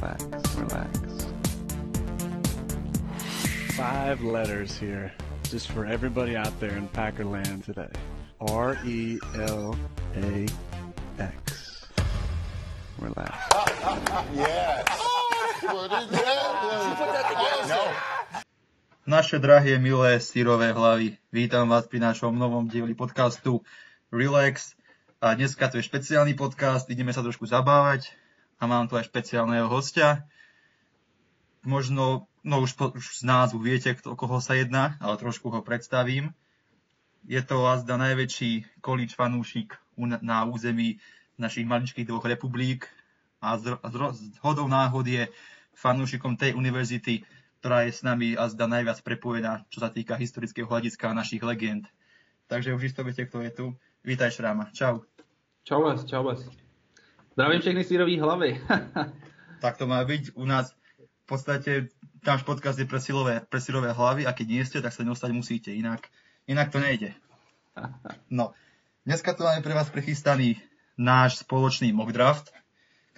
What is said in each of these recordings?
Relax, relax. Five letters here, just for everybody out there in Packerland today. R E L A X. Relax. Yes. No. Naše drahé, milé sírové hlavy, vítam vás pri našom novom dieli podcastu Relax. A dneska to je špeciálny podcast, ideme sa trošku zabávať a mám tu aj špeciálneho hostia. Možno, no už, po, už z názvu viete, o koho sa jedná, ale trošku ho predstavím. Je to azda najväčší količ fanúšik na území našich maličkých dvoch republik a z, z, z hodou náhod je fanúšikom tej univerzity, ktorá je s nami a zda najviac prepojená, čo sa týka historického hľadiska a našich legend. Takže už isto viete, kto je tu. Vítaj Šráma. Čau. Čau vás, čau vás. Zdravím všechny sírový hlavy. Tak to má byť. U nás v podstate náš podcast je pre silové, pre silové hlavy a keď nie ste, tak sa neostať musíte. Inak, inak to nejde. No, dneska tu máme pre vás prichystaný náš spoločný mock draft,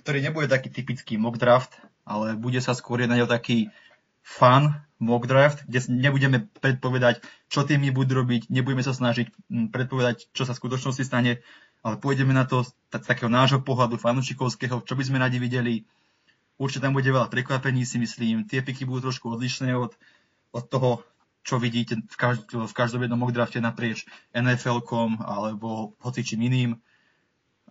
ktorý nebude taký typický mock draft, ale bude sa skôr jednať o taký fun mock draft, kde nebudeme predpovedať, čo týmy budú robiť, nebudeme sa snažiť mm, predpovedať, čo sa v skutočnosti stane, ale pôjdeme na to z tak- z takého nášho pohľadu fanúšikovského, čo by sme radi videli. Určite tam bude veľa prekvapení, si myslím. Tie piky budú trošku odlišné od, od toho, čo vidíte v, každ- v každom jednom mock drafte naprieč NFL-kom alebo hocičím iným.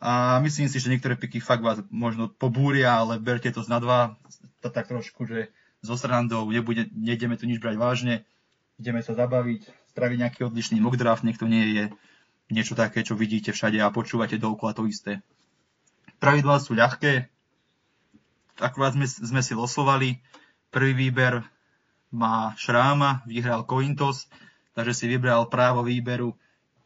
A myslím si, že niektoré piky fakt vás možno pobúria, ale berte to z na dva, to tak trošku, že so srandou, nebude, nejdeme tu nič brať vážne, ideme sa zabaviť, spraviť nejaký odlišný mock draft, nech to nie je niečo také, čo vidíte všade a počúvate dookola to isté. Pravidlá sú ľahké, akurát sme, sme si losovali. Prvý výber má Šráma, vyhral Cointos, takže si vybral právo výberu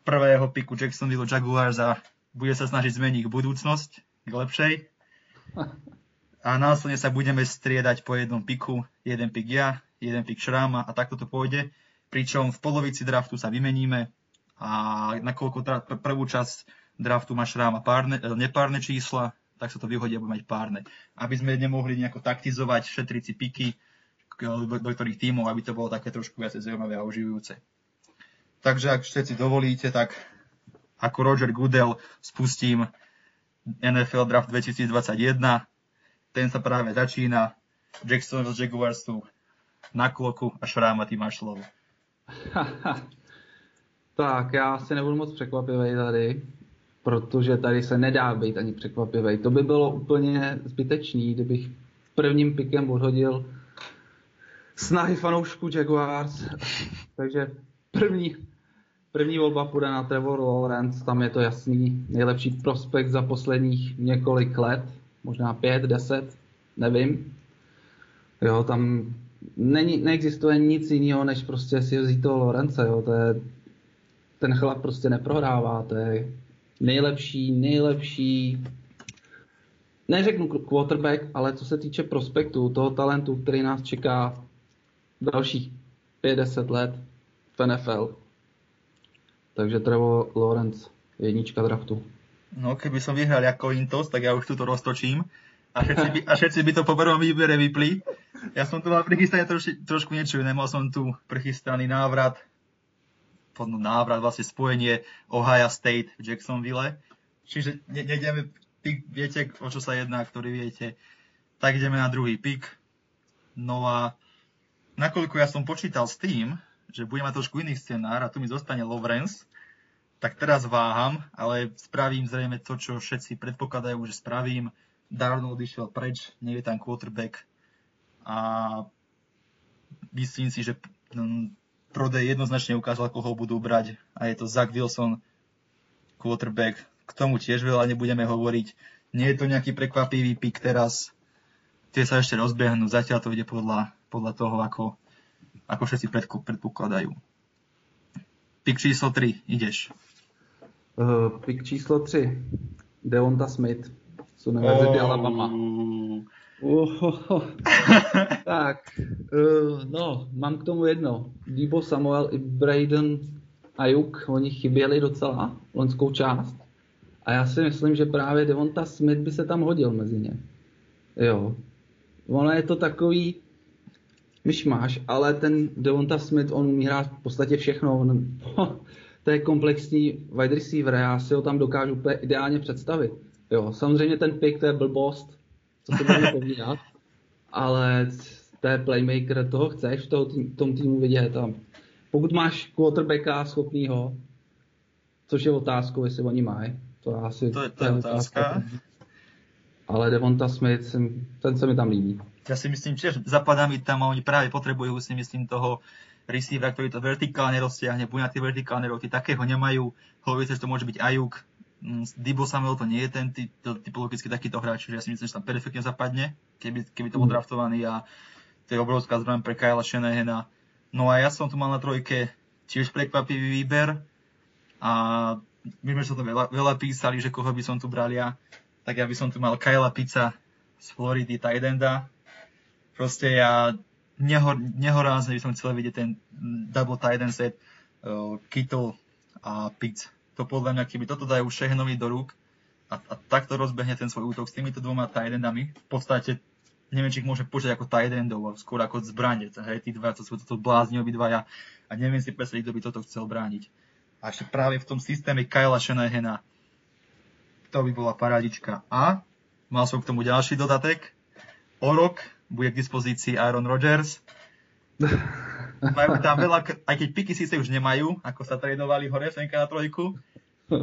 prvého piku Jacksonville Jaguars a bude sa snažiť zmeniť budúcnosť k lepšej. A následne sa budeme striedať po jednom piku, jeden pik ja, jeden pik Šráma a takto to pôjde. Pričom v polovici draftu sa vymeníme a nakoľko pr- prvú časť draftu má Šráma párne, e, nepárne čísla, tak sa to vyhodí a mať párne. Aby sme nemohli nejako taktizovať, šetriť si piky do, ktorých tímov, aby to bolo také trošku viac zaujímavé a uživujúce. Takže ak všetci dovolíte, tak ako Roger Goodell spustím NFL Draft 2021. Ten sa práve začína. Jacksonville Jaguars sú na kloku a Šráma, ty máš slovo. Tak, já asi nebudu moc překvapivý tady, protože tady se nedá být ani překvapivý. To by bylo úplně zbytečný, kdybych prvním pikem odhodil snahy fanoušků Jaguars. Takže první, první volba půjde na Trevor Lawrence, tam je to jasný. Nejlepší prospekt za posledních několik let, možná pět, deset, nevím. Jo, tam není, neexistuje nic jiného, než prostě si vzít toho Lorence, jo, to je, ten chlap prostě neprohrává, to je nejlepší, nejlepší, neřeknu quarterback, ale co se týče prospektu, toho talentu, který nás čeká dalších 5-10 let v NFL. Takže Trevor Lawrence, jednička draftu. No, keby som vyhral ako Intos, tak ja už tu to roztočím. A všetci by, a všetci by to po prvom výbere vypli. Ja som tu mal prichystané troši, trošku niečo iné. Mal som tu prichystaný návrat, návrat, vlastne spojenie Ohio State v Jacksonville. Čiže ne, nejdeme, pik, viete, o čo sa jedná, ktorý viete. Tak ideme na druhý pik. No a nakoľko ja som počítal s tým, že budem mať trošku iný scenár a tu mi zostane Lawrence, tak teraz váham, ale spravím zrejme to, čo všetci predpokladajú, že spravím. Darnold išiel preč, nie je tam quarterback a myslím si, že mm, prodej jednoznačne ukázal, koho budú brať a je to Zach Wilson, quarterback. K tomu tiež veľa nebudeme hovoriť. Nie je to nejaký prekvapivý pik teraz. Tie sa ešte rozbehnú, zatiaľ to ide podľa, podľa toho, ako, ako všetci predpokladajú. Pik číslo 3, ideš. Uh, pick číslo 3. Deonta Smith z Univerzity Oh. Alabama. Uhoho. tak, uh, no, mám k tomu jedno. Debo Samuel i Braden Ayuk, oni chyběli docela loňskou část. A já si myslím, že právě Devonta Smith by se tam hodil mezi ně. Jo. ono je to takový myšmáš, ale ten Devonta Smith, on umí hrát v podstatě všechno. On, to je komplexní wide receiver, já si ho tam dokážu úplně ideálně představit. Jo, samozřejmě ten pick, to je blbost, co si budeme povídat, ale to je playmaker, toho chceš v toho tým, tom týmu vidět. A pokud máš quarterbacka schopného, což je otázkou, jestli oni mají, to asi... To je, to je otázka. Ale Devonta Smith, ten se mi tam líbí. Ja si myslím, že zapadá mi tam a oni práve potrebujú si myslím toho receivera, ktorý to vertikálne roztiahne, tie vertikálne roky, takého nemajú. Hovorí že to môže byť Ajuk, mm, Dibo Samuel to nie je ten typ, typologicky takýto hráč, že ja si myslím, že tam perfektne zapadne, keby, keby to bol mm. draftovaný a to je obrovská zbraň pre Kyla Shanahana. No a ja som tu mal na trojke tiež prekvapivý výber a my sme sa to veľa, veľa písali, že koho by som tu bral ja, tak ja by som tu mal Kyla Pizza z Floridy Tidenda, proste ja nehor, nehorázne by som chcel vidieť ten double tight end set uh, Kittle a Pitts. To podľa mňa, keby toto dajú Šehnovi do rúk a, a takto rozbehne ten svoj útok s týmito dvoma tight v podstate neviem, či ich môže počať ako tight skôr ako zbranie. Hej, tí dva, to sú toto blázni obidvaja a neviem si predstaviť, kto by toto chcel brániť. A ešte práve v tom systéme Kyla Shanahana to by bola paradička. A mal som k tomu ďalší dodatek. O rok bude k dispozícii Aaron Rodgers. Majú tam veľa, aj keď piky síce už nemajú, ako sa tradovali hore senka na trojku,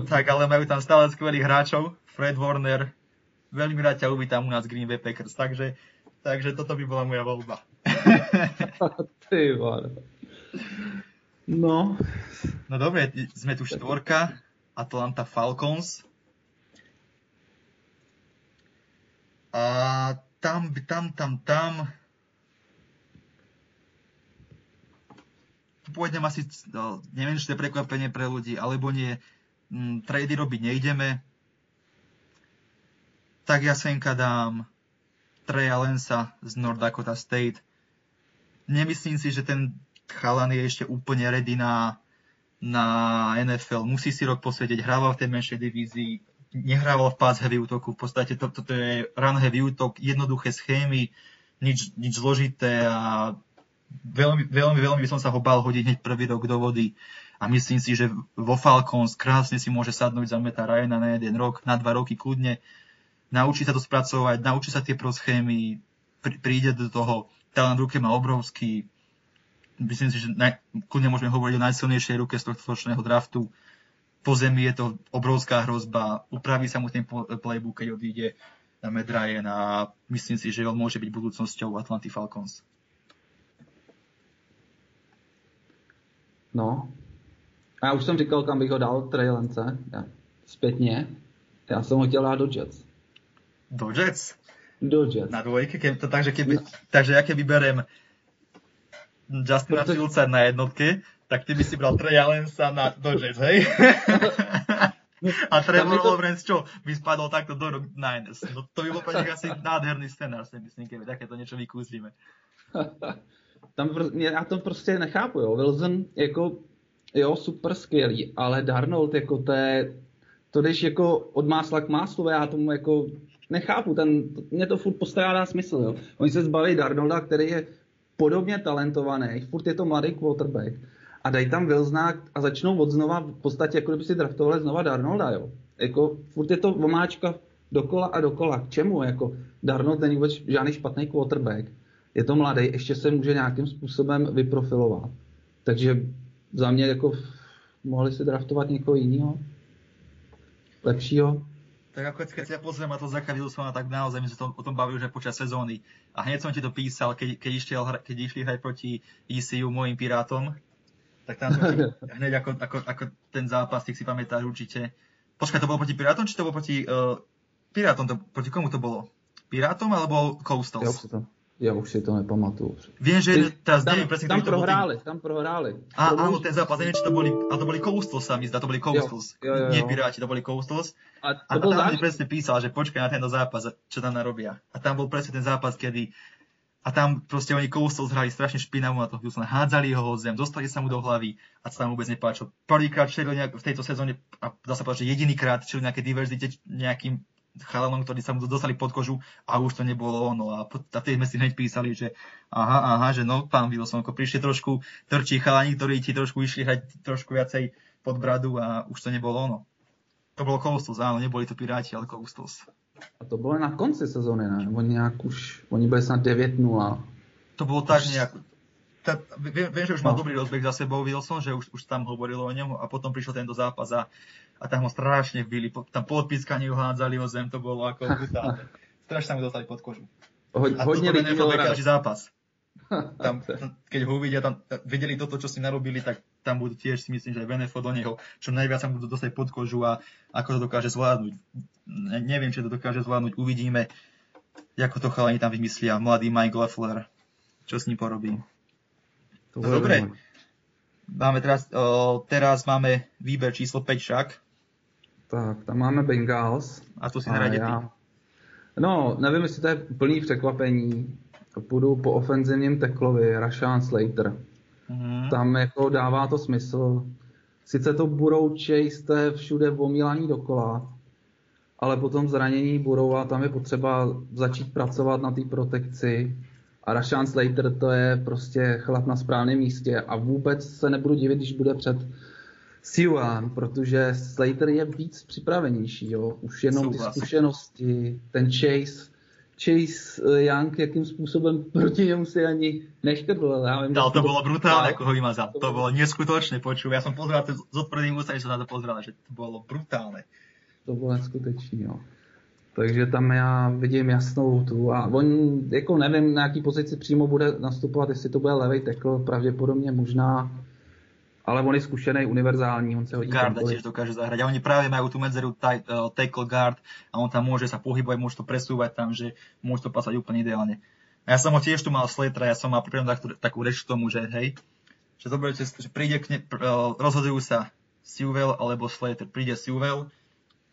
tak ale majú tam stále skvelých hráčov. Fred Warner, veľmi rád ťa uvítam u nás Green Bay Packers, takže, takže toto by bola moja voľba. Ty No. No dobre, sme tu štvorka, Atlanta Falcons. A tam, tam, tam, tam. Pôjdem asi, no, neviem, či to je prekvapenie pre ľudí, alebo nie. Mm, trady robiť nejdeme. Tak ja senka dám Treja Lensa z North Dakota State. Nemyslím si, že ten chalan je ešte úplne ready na, na NFL. Musí si rok posvedieť, hrával v tej menšej divízii, nehrával v pass heavy útoku, v podstate toto to, to je run heavy útok, jednoduché schémy, nič, nič zložité a veľmi, veľmi, veľmi by som sa ho bal hodiť hneď prvý rok do vody. A myslím si, že vo Falcons krásne si môže sadnúť za Meta Ryana na jeden rok, na dva roky kľudne, naučí sa to spracovať, naučí sa tie proschémy, príde do toho, talent ruke má obrovský, myslím si, že naj, kľudne môžeme hovoriť o najsilnejšej ruke z tohto draftu, po zemi je to obrovská hrozba, upraví sa mu ten playbook, keď odíde na Medrajen a myslím si, že on môže byť budúcnosťou Atlanty Falcons. No. A já už jsem říkal, kam bych ho dal, Trey Lance. Ja, zpětně. Já jsem ho chtěl dát do Jets. Do Jets? Do Jets. Na dvojke? Ke, to, takže, keby, no. takže ja keby berem Justina Proto... Fields na jednotke, tak ty by si bral Trey Allensa na Dodgers, hej? A Trevor to... Lawrence, čo, by spadol takto do Niners. No to by bol pre nich asi nádherný scenár, si myslím, keby takéto niečo vykúzlíme. Tam, já to prostě nechápu, jo. Wilson jako, jo, super skvělý, ale Darnold, jako to je, to když jako od másla k máslu, já tomu jako nechápu, ten, mě to furt postrádá smysl, jo. Oni se zbaví Darnolda, který je podobně talentovaný, furt je to mladý quarterback, a dají tam Wilsona a začnou od znova, v podstatě jako kdyby si draftovali znova Darnolda, jo. Jako furt je to omáčka dokola a dokola. K čemu? Jako Darnold není vůbec žádný špatný quarterback. Je to mladý, ještě se může nějakým způsobem vyprofilovat. Takže za mě jako mohli si draftovat někoho jiného. Lepšího. Tak ako keď sa pozriem na to Zaka Wilsona, tak naozaj my sme o tom bavili už počas sezóny. A hneď som ti to písal, keď, keď, išli, keď išli hrať proti ECU mojim Pirátom, tak tam som hneď ako, ako, ako ten zápas, ty si pamätáš určite. Počkaj, to bolo proti Pirátom, či to bolo proti... Uh, Pirátom, to, proti komu to bolo? Pirátom alebo Coastals? To, ja už si to nepamatuju. Viem, že teraz tam, neviem presne, tam prohráli, tam prohráli. A, áno, ten zápas, neviem, či to boli, ale to boli Coastals sa mi zdá, to boli Coastals. Jo, jo, jo, Nie Piráti, to boli Coastals. A, to a, a tam mi presne písal, že počkaj na tento zápas, čo tam narobia. A tam bol presne ten zápas, kedy a tam proste oni Coastal zhrali strašne špinavú na to Houston, hádzali ho o zem, dostali sa mu do hlavy a to sa mu vôbec nepáčilo. Prvýkrát čelil nejak, v tejto sezóne, a dá sa povedať, že jedinýkrát čelil nejaké diverzite, nejakým chalanom, ktorí sa mu dostali pod kožu a už to nebolo ono. A, a tej sme si hneď písali, že aha, aha, že no, pán Wilson, ako prišli trošku trčí chalani, ktorí ti trošku išli hrať trošku viacej pod bradu a už to nebolo ono. To bolo Coastals, áno, neboli to Piráti, ale Coastals. A to bylo na konci sezóny, ne? Oni nějak už, oni byli snad 9-0. To bolo tak nejak... Ta, viem, viem, že už mal No. dobrý rozbeh za sebou Wilson, že už, už tam hovorilo o ňom a potom prišiel tento zápas a, a tam ho strašne vbili. Po- Tam po odpískaní ho hádzali o zem, to bolo ako brutálne. Strašne mu dostali pod kožu. Ho, A rád. každý zápas. Tam, tam, keď ho uvidia, tam, videli toto, čo si narobili, tak tam budú tiež si myslím, že aj NFL do neho, čo najviac sa budú dostať pod kožu a ako to dokáže zvládnuť. Ne, neviem, či to dokáže zvládnuť, uvidíme, ako to chalani tam vymyslia. Mladý Mike Leffler, čo s ním porobí. To No dobre. Máme teraz, o, teraz máme výber číslo 5 však. Tak, tam máme Bengals. A tu si ty. já- No, nevím, jestli to je plný překvapení. Půjdu po ofenzivním teklovi, Rashawn Slater. Mhm. Tam jako dává to smysl. Sice to to je všude omílaný dokola, ale potom zranění Burrowa, tam je potřeba začít pracovat na té protekci. A Rashawn Slater to je prostě chlap na správném místě a vůbec se nebudu divit, když bude před Siuan, protože Slater je víc připravenější, jo. Už jenom ty zkušenosti, ten Chase, Chase eh, Young, jakým způsobem proti němu si ani neškrtl. Vím, že Ale si to bolo brutálne, ako ho vymazal. To To bolo- bolo neskutočné, počuj. Ja som pozeral to s otvoreným ústami, som na to pozeral, že to bolo brutálne. To bylo neskutečný, jo. Takže tam já vidím jasnou tu a on, jako nevím, na jaký pozici přímo bude nastupovat, jestli to bude levý tackle, pravděpodobně možná, ale on je zkušený, univerzální, on se hodí Garda tiež dokáže zahrať. A oni práve majú tú medzeru taj, uh, tackle guard a on tam môže sa pohybovať, môže to presúvať tam, že môže to pasať úplne ideálne. A ja som ho tiež tu mal Slatera, ja som mal pripravenú takú, takú reč k tomu, že hej, že zoberte, že príde k ne, uh, rozhodujú sa Sewell alebo Slater. Príde Sewell,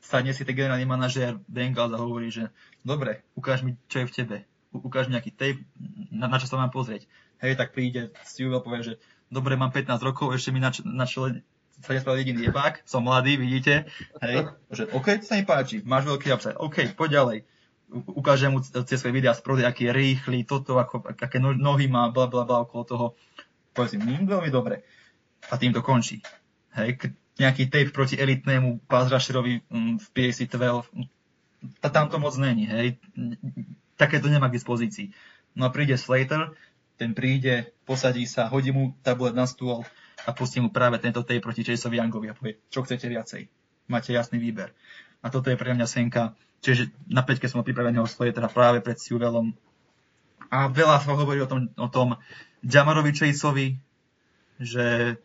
sadne si ten generálny manažér Bengals a hovorí, že dobre, ukáž mi, čo je v tebe. U, ukáž mi nejaký tape, na, na čo sa mám pozrieť. Hej, tak príde Sewell povie, že dobre, mám 15 rokov, ešte mi na, na čele sa nespravil jediný jebák, som mladý, vidíte, hej, že OK, sa mi páči, máš veľký upside, OK, poď ďalej. U- ukážem mu tie svoje videá z prody, aký je rýchly, toto, ako, ak- aké no- nohy má, bla bla bla okolo toho. Poviem si, veľmi dobre. A tým to končí. Hej, nejaký tape proti elitnému pass rusherovi mm, v PAC-12, mm, ta- tam to moc není, hej. Také to nemá k dispozícii. No a príde Slater, ten príde, posadí sa, hodí mu tablet na stôl a pustí mu práve tento tape proti Chaseovi Youngovi a povie, čo chcete viacej. Máte jasný výber. A toto je pre mňa senka. Čiže na 5 som pripraveného Slatera práve pred Sewellom. A veľa sa hovorí o tom, o tom Jamarovi Chaseovi, že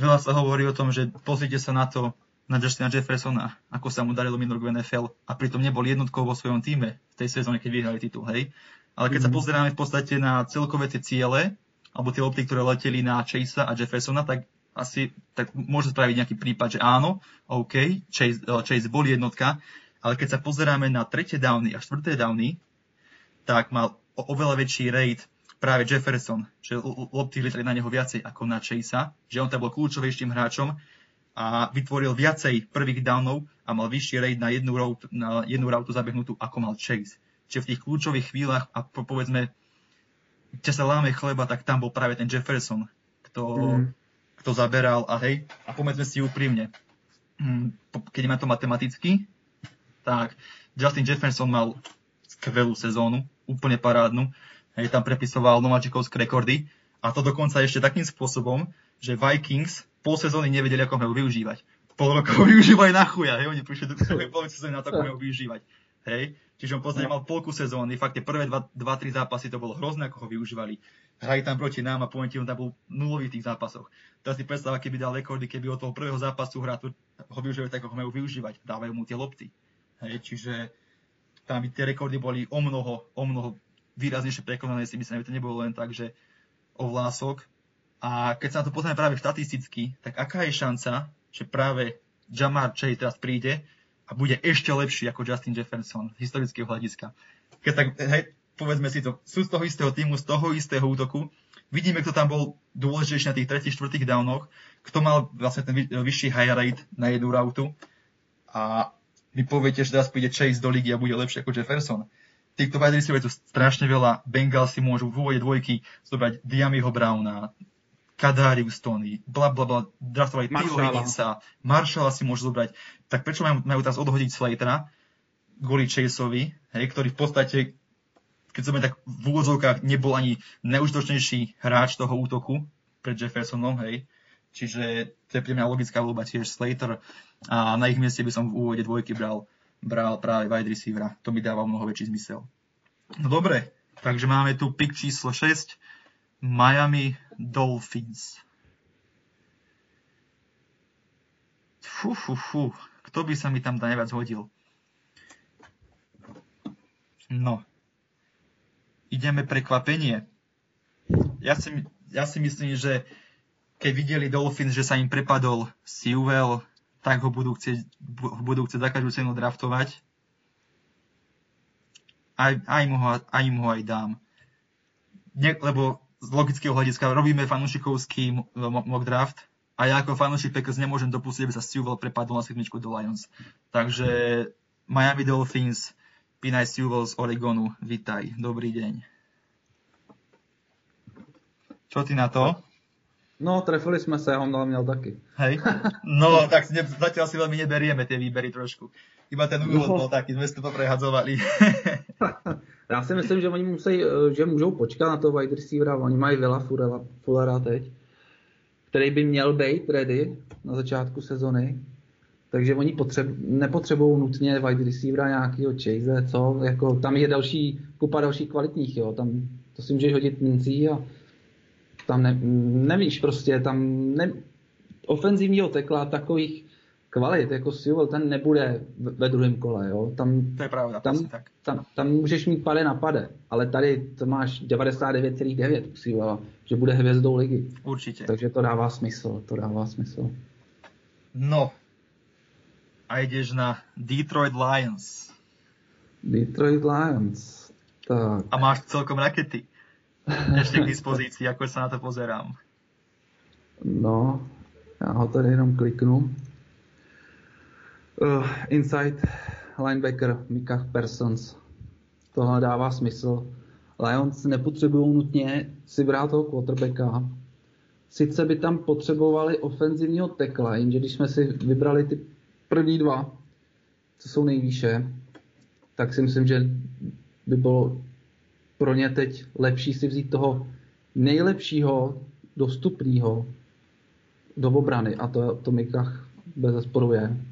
veľa sa hovorí o tom, že pozrite sa na to, na Justina Jeffersona, ako sa mu darilo minulý v NFL a pritom nebol jednotkou vo svojom týme v tej sezóne, keď vyhrali titul, hej. Ale keď sa pozeráme v podstate na celkové tie ciele, alebo tie lopty, ktoré leteli na Chasea a Jeffersona, tak asi tak môže spraviť nejaký prípad, že áno, OK, Chase, eh, Chase bol jednotka, ale keď sa pozeráme na tretie downy a štvrté downy, tak mal oveľa väčší rate práve Jefferson, že lopty lietali na neho viacej ako na Chasea, že on tam bol kľúčovejším hráčom a vytvoril viacej prvých downov a mal vyšší rate na jednu, route, na jednu rautu zabehnutú ako mal Chase. Čiže v tých kľúčových chvíľach a po, povedzme, keď sa láme chleba, tak tam bol práve ten Jefferson, kto, Mhm. kto zaberal a hej, a povedzme si úprimne, mm, keď má to matematicky, tak Justin Jefferson mal skvelú sezónu, úplne parádnu, hej, tam prepisoval nováčikovské rekordy a to dokonca ešte takým spôsobom, že Vikings pol sezóny nevedeli, ako ho využívať. Pol roka ho využívajú na chuja, hej, oni prišli do polovice sezóny na to, ako ho využívať. Hej, čiže on podstate mal polku sezóny, fakt tie prvé 2-3 zápasy to bolo hrozné, ako ho využívali. Hrali tam proti nám a poviem ti, on tam bol nulový v tých zápasoch. Teraz si predstav, keby dal rekordy, keby od toho prvého zápasu hrá, tu- ho využívajú tak, ako ho majú využívať. Dávajú mu tie lopty. Hej, čiže tam by tie rekordy boli o mnoho, o mnoho výraznejšie prekonané, si myslím, že to nebolo len tak, že o vlások. A keď sa na to pozrieme práve štatisticky, tak aká je šanca, že práve Jamar Chase teraz príde a bude ešte lepší ako Justin Jefferson historického hľadiska. Keď tak, hej, povedzme si to, sú z toho istého týmu, z toho istého útoku, vidíme, kto tam bol dôležitejší na tých tretích, štvrtých downoch, kto mal vlastne ten vy- vyšší high rate na jednu rautu a mi poviete, že teraz príde Chase do ligy a bude lepšie ako Jefferson. Týchto wide receiverov je tu strašne veľa. Bengals si môžu v úvode dvojky zobrať Diamiho Browna, Kadarius Tony, bla bla bla, draftovali Marshalla. Higginsa, Marshalla si môžu zobrať. Tak prečo majú, majú teraz odhodiť Slatera kvôli Chaseovi, hej, ktorý v podstate, keď som tak v úvodzovkách nebol ani neužitočnejší hráč toho útoku pred Jeffersonom, hej. Čiže to je pre mňa logická voľba tiež Slater a na ich mieste by som v úvode dvojky bral, bral práve wide receivera. To by dával mnoho väčší zmysel. No dobre, takže máme tu pick číslo 6. Miami Dolphins. Fú, fú, fú. Kto by sa mi tam najviac hodil? No. Ideme prekvapenie. Ja si, ja si myslím, že keď videli Dolphins, že sa im prepadol Sewell, tak ho budú chcieť, bu- budú chcieť za každú cenu draftovať. Aj, aj, mu ho, aj mu ho aj dám. Ne, lebo z logického hľadiska robíme fanúšikovský mo- mock draft a ja ako fanúšik Packers nemôžem dopustiť, aby sa Sewell prepadol na sedmičku do Lions. Takže Miami Dolphins, Pinay Sewell z Oregonu, vitaj, dobrý deň. Čo ty na to? No, trefili jsme se, on měl taky. Hej? No, tak ne, zatiaľ si veľmi neberieme tie výbery trošku. Iba ten úvod No. bol taký, sme si to prehadzovali. Já si myslím, že oni musí, eh, že můžou počkat na toho wide receivera, oni mají Fullera, Fullera teď, který by měl být ready na začátku sezony, takže oni potřeb, nepotřebují nutně wide receivera nějakého chase, co, jako tam je další, kupa dalších kvalitních, jo, tam to si můžeš hodit mincí a tam ne, nevíš prostě, tam ne, ofenzivního tekla takových kvalit, jako Sewell, ten nebude ve, druhém kole, jo, tam To je pravda, tam, tak. tam, tam můžeš mít pade na pade, ale tady to máš 99,9 usívala, že bude hvězdou ligy. Určite. Takže to dává smysl, to dává smysl. No. A ideš na Detroit Lions. Detroit Lions. Tak, A máš celkom rakety. Ešte k dispozícii, ako sa na to pozerám. no, já ho tady jenom kliknu. Uh, inside linebacker Mika Persons. Tohle dává smysl. Lions nepotřebují nutně si brát toho quarterbacka. Sice by tam potřebovali ofenzivního tekla, jenže když jsme si vybrali ty první dva, co jsou nejvýše, tak si myslím, že by bylo pro ně teď lepší si vzít toho nejlepšího dostupného do obrany a to, to Mikach bez zesporu je.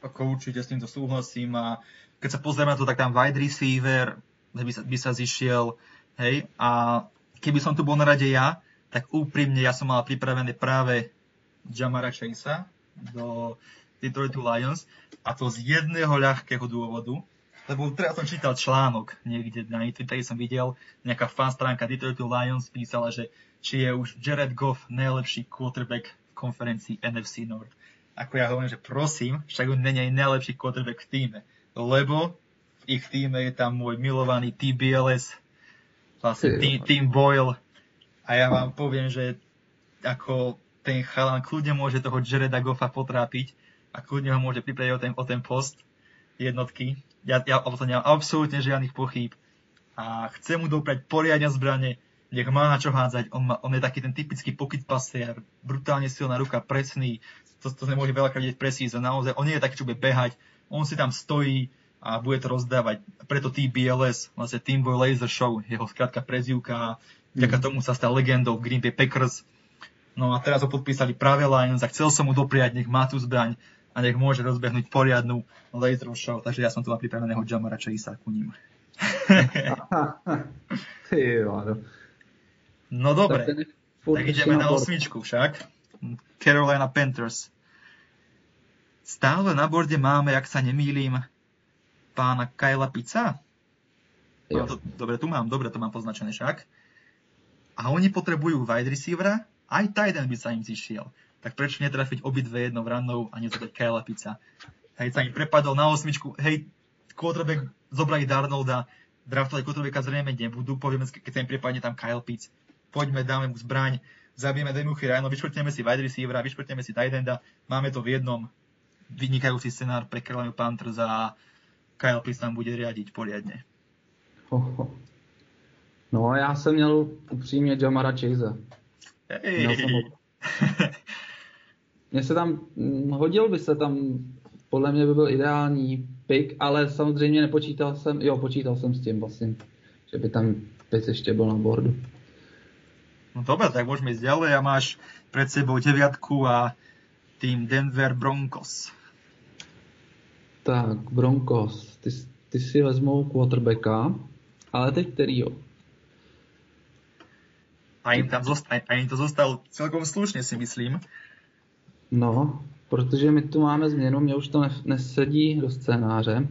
Ako určite s týmto súhlasím a keď sa pozrieme na to, tak tam wide receiver by sa, by sa zišiel, hej, a keby som tu bol na rade ja, tak úprimne ja som mal pripravené práve Jamara Chasea do Detroitu Lions a to z jedného ľahkého dôvodu, lebo teraz som čítal článok niekde na Twitteri som videl, nejaká fan stránka Detroitu Lions písala, že či je už Jared Goff najlepší quarterback v konferencii NFC North. Ako ja hovorím, že prosím, však on není aj najlepší quarterback v týme, lebo v ich týme je tam môj milovaný TBLS, vlastne vole. Tim Boyle a ja vám poviem, že ako ten chalan kľudne môže toho Jareda Goffa potrápiť a kľudne ho môže pripraviť o ten, o ten post jednotky. Ja, ja o to nemám absolútne žiadnych pochýb a chcem mu doprať poriadne zbrane, nech má na čo hádzať. On, má, on je taký ten typický pocket passer, brutálne silná ruka, presný, to, to mohli veľakrát vidieť presízo. Naozaj, on nie je taký, čo bude behať, on si tam stojí a bude to rozdávať. Preto TBLS, vlastne Team Boy Laser Show, jeho skrátka prezivka, vďaka tomu sa stal legendou v Green Bay Packers. No a teraz ho podpísali práve Lions a chcel som mu dopriať, nech má tú zbraň a nech môže rozbehnúť poriadnu laser show, takže ja som tu mal pripraveného Jamara Chasea ku ním. Ty. No dobre, Tak, tak ideme na osmičku však. Carolina Panthers. Stále na borde máme, ak sa nemýlim, pána Kyla. No, to, dobre, tu mám, dobre to mám poznačené však. A oni potrebujú wide receivera, aj tight end by sa im zišiel. Tak prečo netrafiť obidve jednou ranou a nezobrať Kyla Pizza? Hej, sa im prepadol na osmičku, hej, quarterback zobrali Darnolda, draftovať quarterbacka zrejme nebudú, povieme, keď sa im prepadne tam Kyle Pitts, poďme, dáme mu zbraň, zabijeme dve muchy ráno, vyšprtneme si wide receivera, vyšprtneme si tight enda, máme to v jednom, vynikajúci scenár pre Carolina Panthers a Kyle Pitts tam bude riadiť poriadne. Oho. No, já jsem měl upřímně Jamara Chase. Ho. Mně se tam, hm, hodil by se tam, podle mě by byl ideální pick, ale samozřejmě nepočítal jsem, jo, počítal jsem s tím vlastně, že by tam Pitts ještě byl na bordu. No dobre, tak môžeme ísť ďalej a máš pred sebou deviatku a tým Denver Broncos. Tak, Broncos, ty, ty si vezmou quarterbacka, ale teď kterýho? A im, tam zost- a, a im to zostalo celkom slušne, si myslím. No, protože my tu máme změnu, mě už to ne, nesedí do scénáře.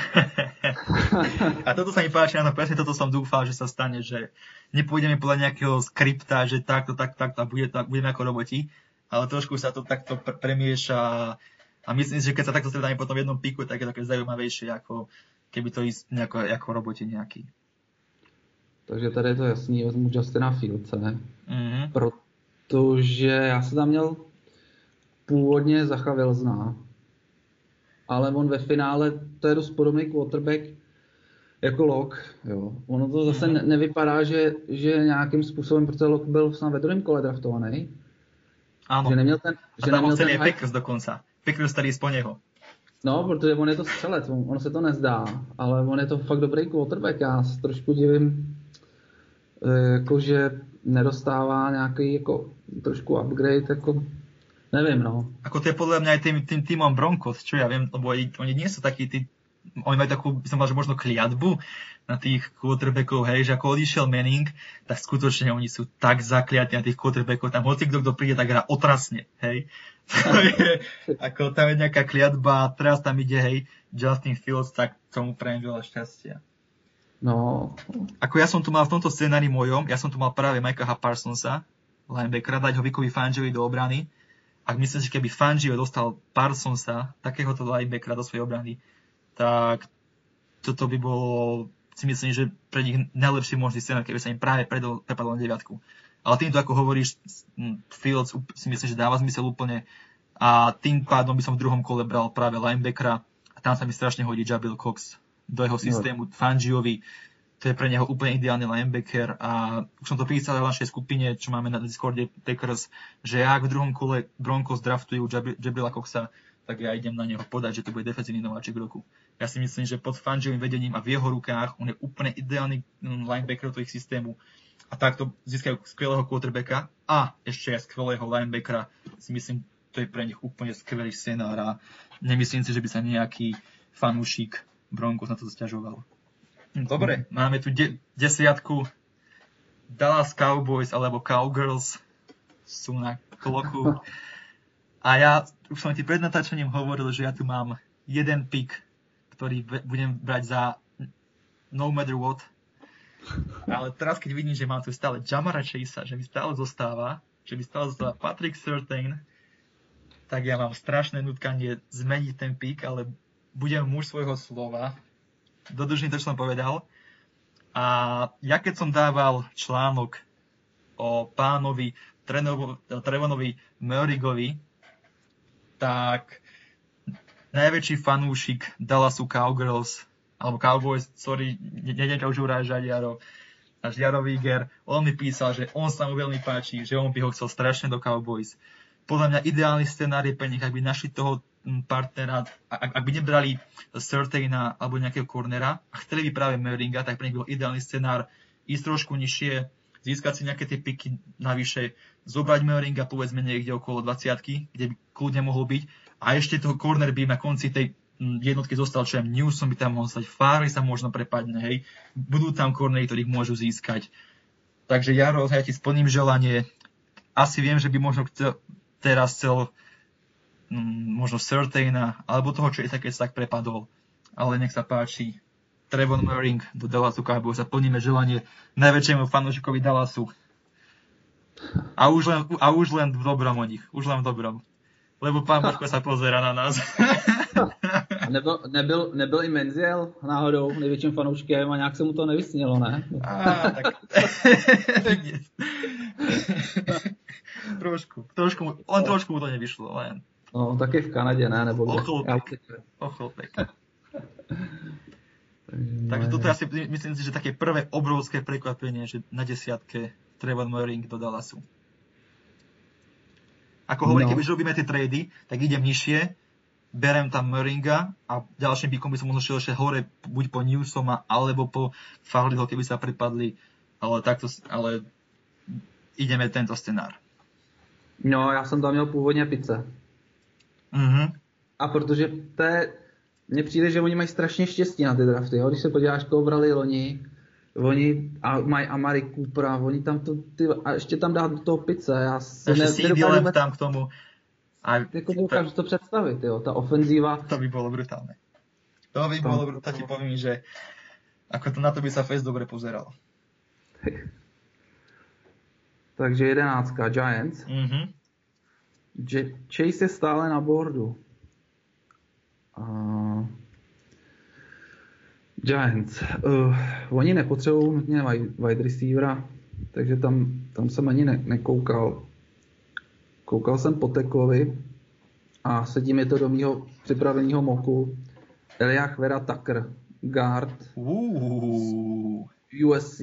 a toto sa mi páči, áno, presne toto som dúfal, že sa stane, že nepôjdeme podľa nejakého skripta, že takto, tak, takto a bude, tak, budeme ako roboti, ale trošku sa to takto pr- premieša a myslím si, že keď sa takto stredáme potom v jednom piku, tak je to také zaujímavejšie, ako keby to ísť nejako, ako roboti nejaký. Takže tady je to jasný, vezmu Justina Fieldse, Mhm. protože já jsem tam měl původně Zacha Wilsona, ale on ve finále, to je dost podobný quarterback jako Lok, jo. Ono to zase ne, nevypadá, že, že nějakým způsobem, protože Lok byl snad ve druhém kole draftovaný, Áno. že neměl ten, A že tam ho neměl ten hype. Packers dokonca. Packers tady po neho. No, protože on je to střelec, on, ono se to nezdá, ale on je to fakt dobrý quarterback. Já se trošku divím, eh, jako že nedostává nějaký jako trošku upgrade, jako nevím, no. Ako to je podľa mňa aj tým, tým týmom Broncos, čo ja viem, lebo oni, nie sú takí tí, oni majú takú, by som povedal, že možno kliatbu na tých quarterbackov, hej, že ako odišiel Manning, tak skutočne oni sú tak zakliatí na tých quarterbackov, tam hoci kto, kto príde, tak hrá otrasne, hej. To je, ako tam je nejaká kliatba, teraz tam ide, hej, Justin Fields, tak tomu prajem veľa šťastia. No, Ako ja som tu mal v tomto scenári mojom, ja som tu mal práve Mike'a Parsonsa, linebackera, dať ho Vikovi Fangiovi do obrany. Ak myslím, že keby Fangio dostal Parsonsa, takéhoto linebackera do svojej obrany, tak toto by bolo, si myslím, že pre nich najlepší možný scenár, keby sa im práve predol, prepadol na deviatku. Ale týmto, ako hovoríš, Fields si myslím, že dáva zmysel úplne a tým pádom by som v druhom kole bral práve linebackera a tam sa mi strašne hodí Jabil Cox do jeho systému Fangiovi. To je pre neho úplne ideálny linebacker a už som to písal v našej skupine, čo máme na Discorde Packers, že ak v druhom kole Broncos draftujú Jabri- Jabrila Coxa, tak ja idem na neho podať, že to bude defenzívny nováčik roku. Ja si myslím, že pod Fangiovým vedením a v jeho rukách on je úplne ideálny mm, linebacker do ich systému a takto získajú skvelého quarterbacka a ešte aj skvelého linebackera. Si myslím, to je pre nich úplne skvelý scenár a nemyslím si, že by sa nejaký fanúšik Broncos na to sťažoval. Hm, Dobre, máme tu de- desiatku Dallas Cowboys alebo Cowgirls sú na kloku. A ja už som ti pred natáčaním hovoril, že ja tu mám jeden pick, ktorý budem brať za no matter what. Ale teraz, keď vidím, že mám tu stále Jamara Chase, že mi stále zostáva, že mi stále zostáva Patrick Surtain, tak ja mám strašné nutkanie zmeniť ten pick, ale budem muž svojho slova. Dodržím to, čo som povedal. A ja keď som dával článok o pánovi Trevonovi Murigovi, tak najväčší fanúšik Dallasu Cowgirls, alebo Cowboys, sorry, ne- neviem ťa už urážať, Jaro, náš Jaro Víger, on mi písal, že on sa mu veľmi páči, že on by ho chcel strašne do Cowboys. Podľa mňa ideálny scenár je pre nich, ak by našli toho partnera, ak, ak by nebrali Surtaina alebo nejakého cornera a chceli by práve Meringa, tak pre nich bol ideálny scenár ísť trošku nižšie, získať si nejaké tie piky navyše, zobrať Meringa povedzme niekde okolo 20 kde by kľudne mohol byť. A ešte toho corner by na konci tej jednotky zostal, čo ja Newsom by tam mohol stať, Farley sa možno prepadne, hej, budú tam cornery, ktorých môžu získať. Takže Jaro, ja ti splním želanie, asi viem, že by možno chcel, teraz chcel možno Surtaina, alebo toho, čo je také, sa tak prepadol. Ale nech sa páči. Trevon Merring do Dallasu Cowboys a plníme želanie najväčšiemu fanúšikovi Dallasu. A už, len, a už len v dobrom o nich. Už len v dobrom. Lebo pán Božko sa pozera na nás. A nebyl, nebyl, nebyl i Menziel náhodou největším fanouškem a nějak se mu to nevysnělo, ne? Á, tak... trošku, trošku, len trošku mu to nevyšlo, len No, taky v Kanadě, ne? Nebo určitě. Ochlpek. Takže toto je asi, myslím si, že také prvé obrovské prekvapenie, že na desiatke Trevor Moring do Dallasu. Ako hovorím, No. keby už robíme tie trady, tak idem nižšie, berem tam Moringa a ďalším píkom by som možno šiel ešte hore, buď po Newsoma, alebo po Farleyho, keby sa prepadli, ale takto, ale ideme tento scenár. No, já jsem tam měl původně pice. Mhm. A protože to je, mně přijde, že oni mají strašně štěstí na ty drafty, jo? když se podíváš, koho brali loni, oni a mají Amari Coopera, oni tam to, ty, a ještě tam dát do toho pice, já Ešte ne, nedokážu, tam k tomu. A jako nedokážu to představit, jo? ta ofenzíva, To by bolo brutálne. To by To- bolo brutálne. To ti poviem, že ako to na to by sa Face dobre pozeral. takže jedenáctka, Giants. Mhm. Chase je stále na boardu. A... Giants. Uh, oni nepotřebují nutně wide receivera, takže tam, tam jsem ani ne, nekoukal. Koukal jsem po Teklovi a sedí mi to do mýho připraveného moku. Eliach Vera Tucker, guard. USC.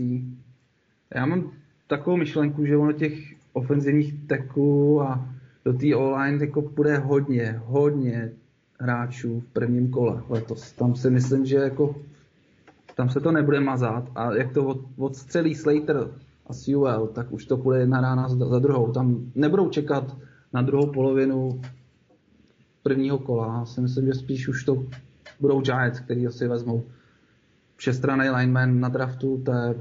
Já mám takovou myšlenku, že ono těch ofenzivních teků a do té online jako půjde hodně, hodně hráčů v prvním kole letos. Tam si myslím, že jako tam se to nebude mazat a jak to od, odstřelí Slater a Sewell, tak už to půjde jedna rána za, druhou. Tam nebudou čekat na druhou polovinu prvního kola. Já si myslím, že spíš už to budou Giants, který si vezmou všestranný lineman na draftu, to je,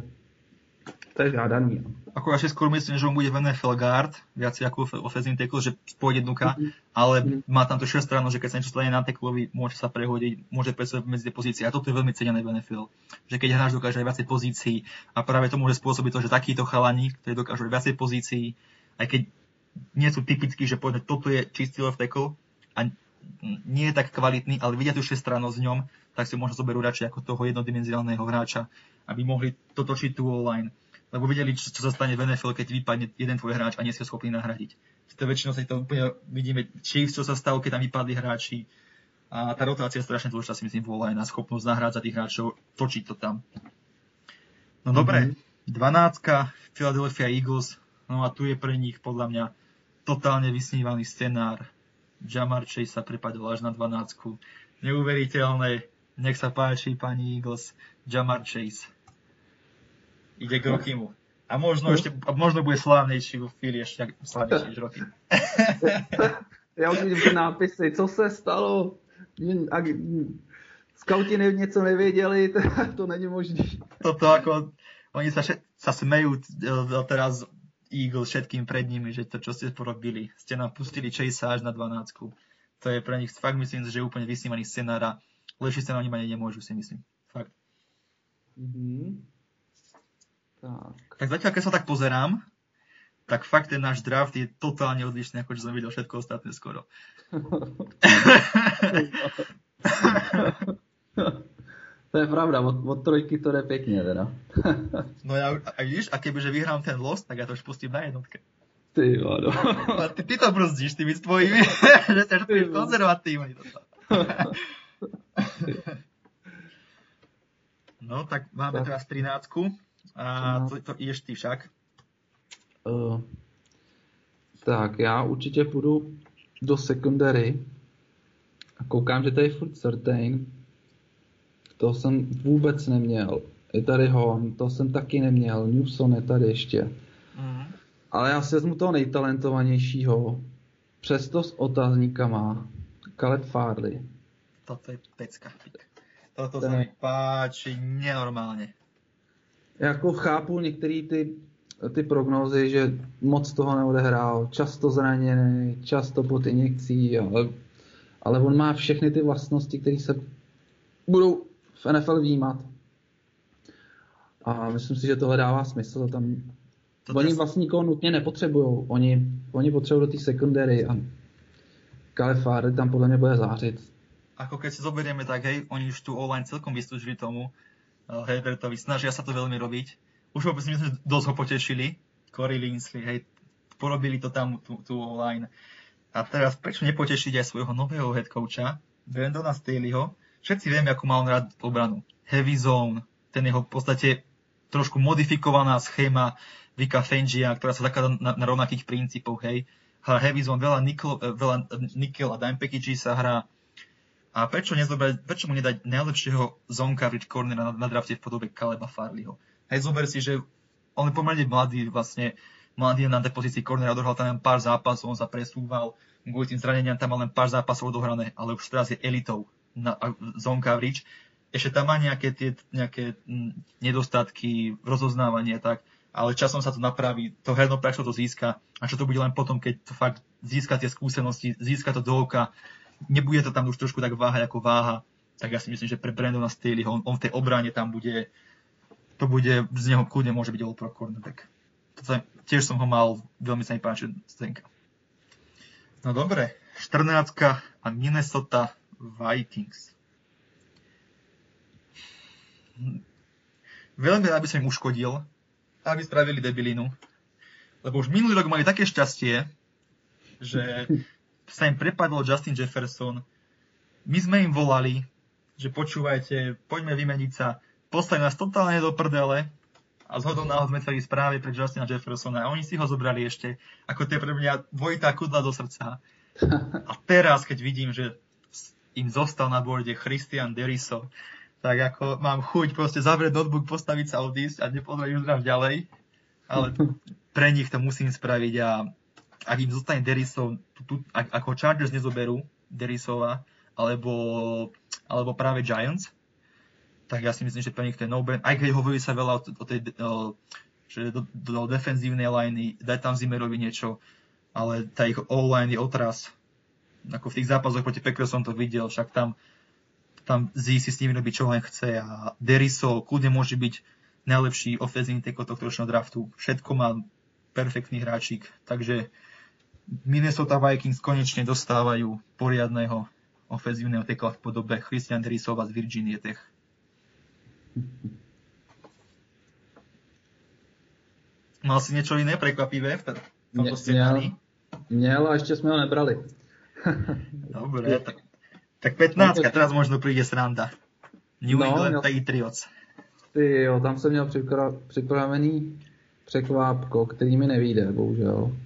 to je žádaný. Ako ja skôr myslím, že on bude v NFL guard, viac ako offensive tackle, že pôjde dnuka, ale Mhm. má tam to 6 stranu, že keď sa niečo stane na tacklovi, môže sa prehodiť, môže presúvať medzi pozície. A toto je veľmi cenené v NFL. Že keď hráč dokáže aj viacej pozícií a práve to môže spôsobiť to, že takýto chalani, ktorí dokážu aj viacej pozícií, aj keď nie sú typickí, že povedzme, toto je čistý left tackle a nie je tak kvalitný, ale vidia tú všestrannosť v ňom, tak si možno zoberú radšej ako toho jednodimenzionálneho hráča, aby mohli totočiť tú line. Lebo videli, čo, čo sa stane v NFL, keď vypadne jeden tvoj hráč a nie si ho schopný nahradiť. To väčšinou sa to úplne vidíme, Chiefs, čo sa stalo, keď tam vypadli hráči. A tá rotácia je strašne dôležitá, si myslím, v line a schopnosť nahrádzať tých hráčov, točiť to tam. No dobre, 12 Philadelphia Eagles, no a tu je pre nich podľa mňa totálne vysnívaný scenár. Jamar Chase sa prepadol až na 12. Neuveriteľné. Nech sa páči, pani Eagles. Jamar Chase. Ide k Rokimu. A možno ešte, možno bude slávnejší vo chvíli ešte ak- slávnejší než Rocky. Já už vidím ty nápisy, co se stalo, a skauti ne, něco nevěděli, to, to není možné. Toto ako, oni sa, še, sa smejú e, teraz Eagles všetkým pred nimi, že to, čo ste porobili. Ste nám pustili Chase až na 12. To je pre nich, fakt myslím, že je úplne vysnívaný scenár a lepší scenár oni mať nemôžu, si myslím. Fakt. Mhm. Tak. Tak zatiaľ, keď sa tak pozerám, tak fakt ten náš draft je totálne odlišný, ako čo som videl všetko ostatné skoro. To je pravda, od, od trojky to jde pěkně teda. No ja, a vidíš, a kebyže vyhrám ten los, tak ja to už pustím na jednotke. Ty vado. A ty, ty to brzdíš tými tvojimi, že vole. konzervatívny. Toto. No, tak máme Tak. teraz 13 a to, to ideš ty však. Uh, tak, já určitě půjdu do secondary a koukám, že tady je furt Certain. To jsem vůbec neměl. Je tady Hon, to jsem taky neměl. Newson je tady ještě. Mm. Ale já si vezmu toho nejtalentovanějšího. Přesto s otázníkama. Caleb Farley. Toto je pecka. Toto To sa mi páči nenormálne. Jako chápu některé ty, ty prognózy, že moc toho neodehrál, často zraněný, často pod injekcí, ale, ale on má všechny ty vlastnosti, které se budou v NFL výjímat. A myslím si, že tohle dává smysl. Tam, Toto oni je- vlastně nikoho nutně nepotřebují. Oni, oni potřebují do té secondary a Kalefáry tam podle mě bude zářit. Ako keď si zoberieme tak, hej, oni už tu online celkom vystúžili tomu Herbertovi, snažia sa to veľmi robiť. Už vôbec si myslím, že dosť ho potešili. Corey Linsley, hej, porobili to tam, tú, tú online. A teraz prečo nepotešiť aj svojho nového head coacha, Brandona Staleyho? Všetci vieme, ako mal on rád obranu. Heavy zone, ten jeho v podstate trošku modifikovaná schéma Vika Fengia, ktorá sa zakladá na, na rovnakých princípoch, hej. Hrá heavy zone, veľa nickel, eh, veľa nickel a dime package sa hrá. A prečo, nezobrať, prečo mu nedať najlepšieho zone coverage cornera na, na drafte v podobe Kaleba Farleyho? Hej, zober si, že on je pomerne mladý, vlastne mladý na tej pozícii cornera, odohral tam len pár zápasov, on sa presúval, kvôli tým zraneniam tam mal len pár zápasov odohrané, ale už teraz je elitou na zone coverage. Ešte tam má nejaké, tie, nejaké nedostatky a tak, ale časom sa to napraví, to herno praxo to získa a čo to bude len potom, keď to fakt získa tie skúsenosti, získa to do oka, nebude to tam už trošku tak váhať ako váha, tak ja si myslím, že pre Brandona Staleyho, on, on v tej obrane tam bude, to bude, z neho kľudne môže byť all pro. Toto, tiež som ho mal, veľmi sa mi páči Stenka. No dobre, 14 a Minnesota Vikings. Veľmi rád by som im uškodil, aby spravili debilinu, lebo už minulý rok mali také šťastie, že sa im prepadol Justin Jefferson. My sme im volali, že počúvajte, poďme vymeniť sa, poslali nás totálne do prdele a zhodou náhod sme chceli správy pre Justina Jeffersona a oni si ho zobrali ešte, ako to je pre mňa dvojitá kudla do srdca. A teraz, keď vidím, že im zostal na borde Christian Deriso, tak ako mám chuť proste zavrieť notebook, postaviť sa odísť a nepozrieť už ďalej. Ale pre nich to musím spraviť a ak im zostane Derisov, tu, tu, ak, ako Chargers nezoberú Derisova, alebo, alebo práve Giants, tak ja si myslím, že pre nich to je no Aj keď hovorí sa veľa o, o tej o, že do, do defenzívnej liney, daj tam Zimmerovi niečo, ale tá ich all-line je otras. Ako v tých zápasoch proti Packers som to videl, však tam, tam Z si s nimi robí čo len chce a Deriso kľudne môže byť najlepší ofenzívny teko tohto ročného draftu. Všetko má perfektný hráčik, takže Minnesota Vikings konečne dostávajú poriadného ofenzívneho tekla v podobe Christian Derisova z Virginie Tech. Mal si niečo iné prekvapivé v tomto scenári? Měl a ešte sme ho nebrali. Dobre, tak, tak 15, teraz možno príde sranda. New no, England no. Patriots. Ty jo, tam jsem měl připravený překvápko, který mi nevíde, bohužel.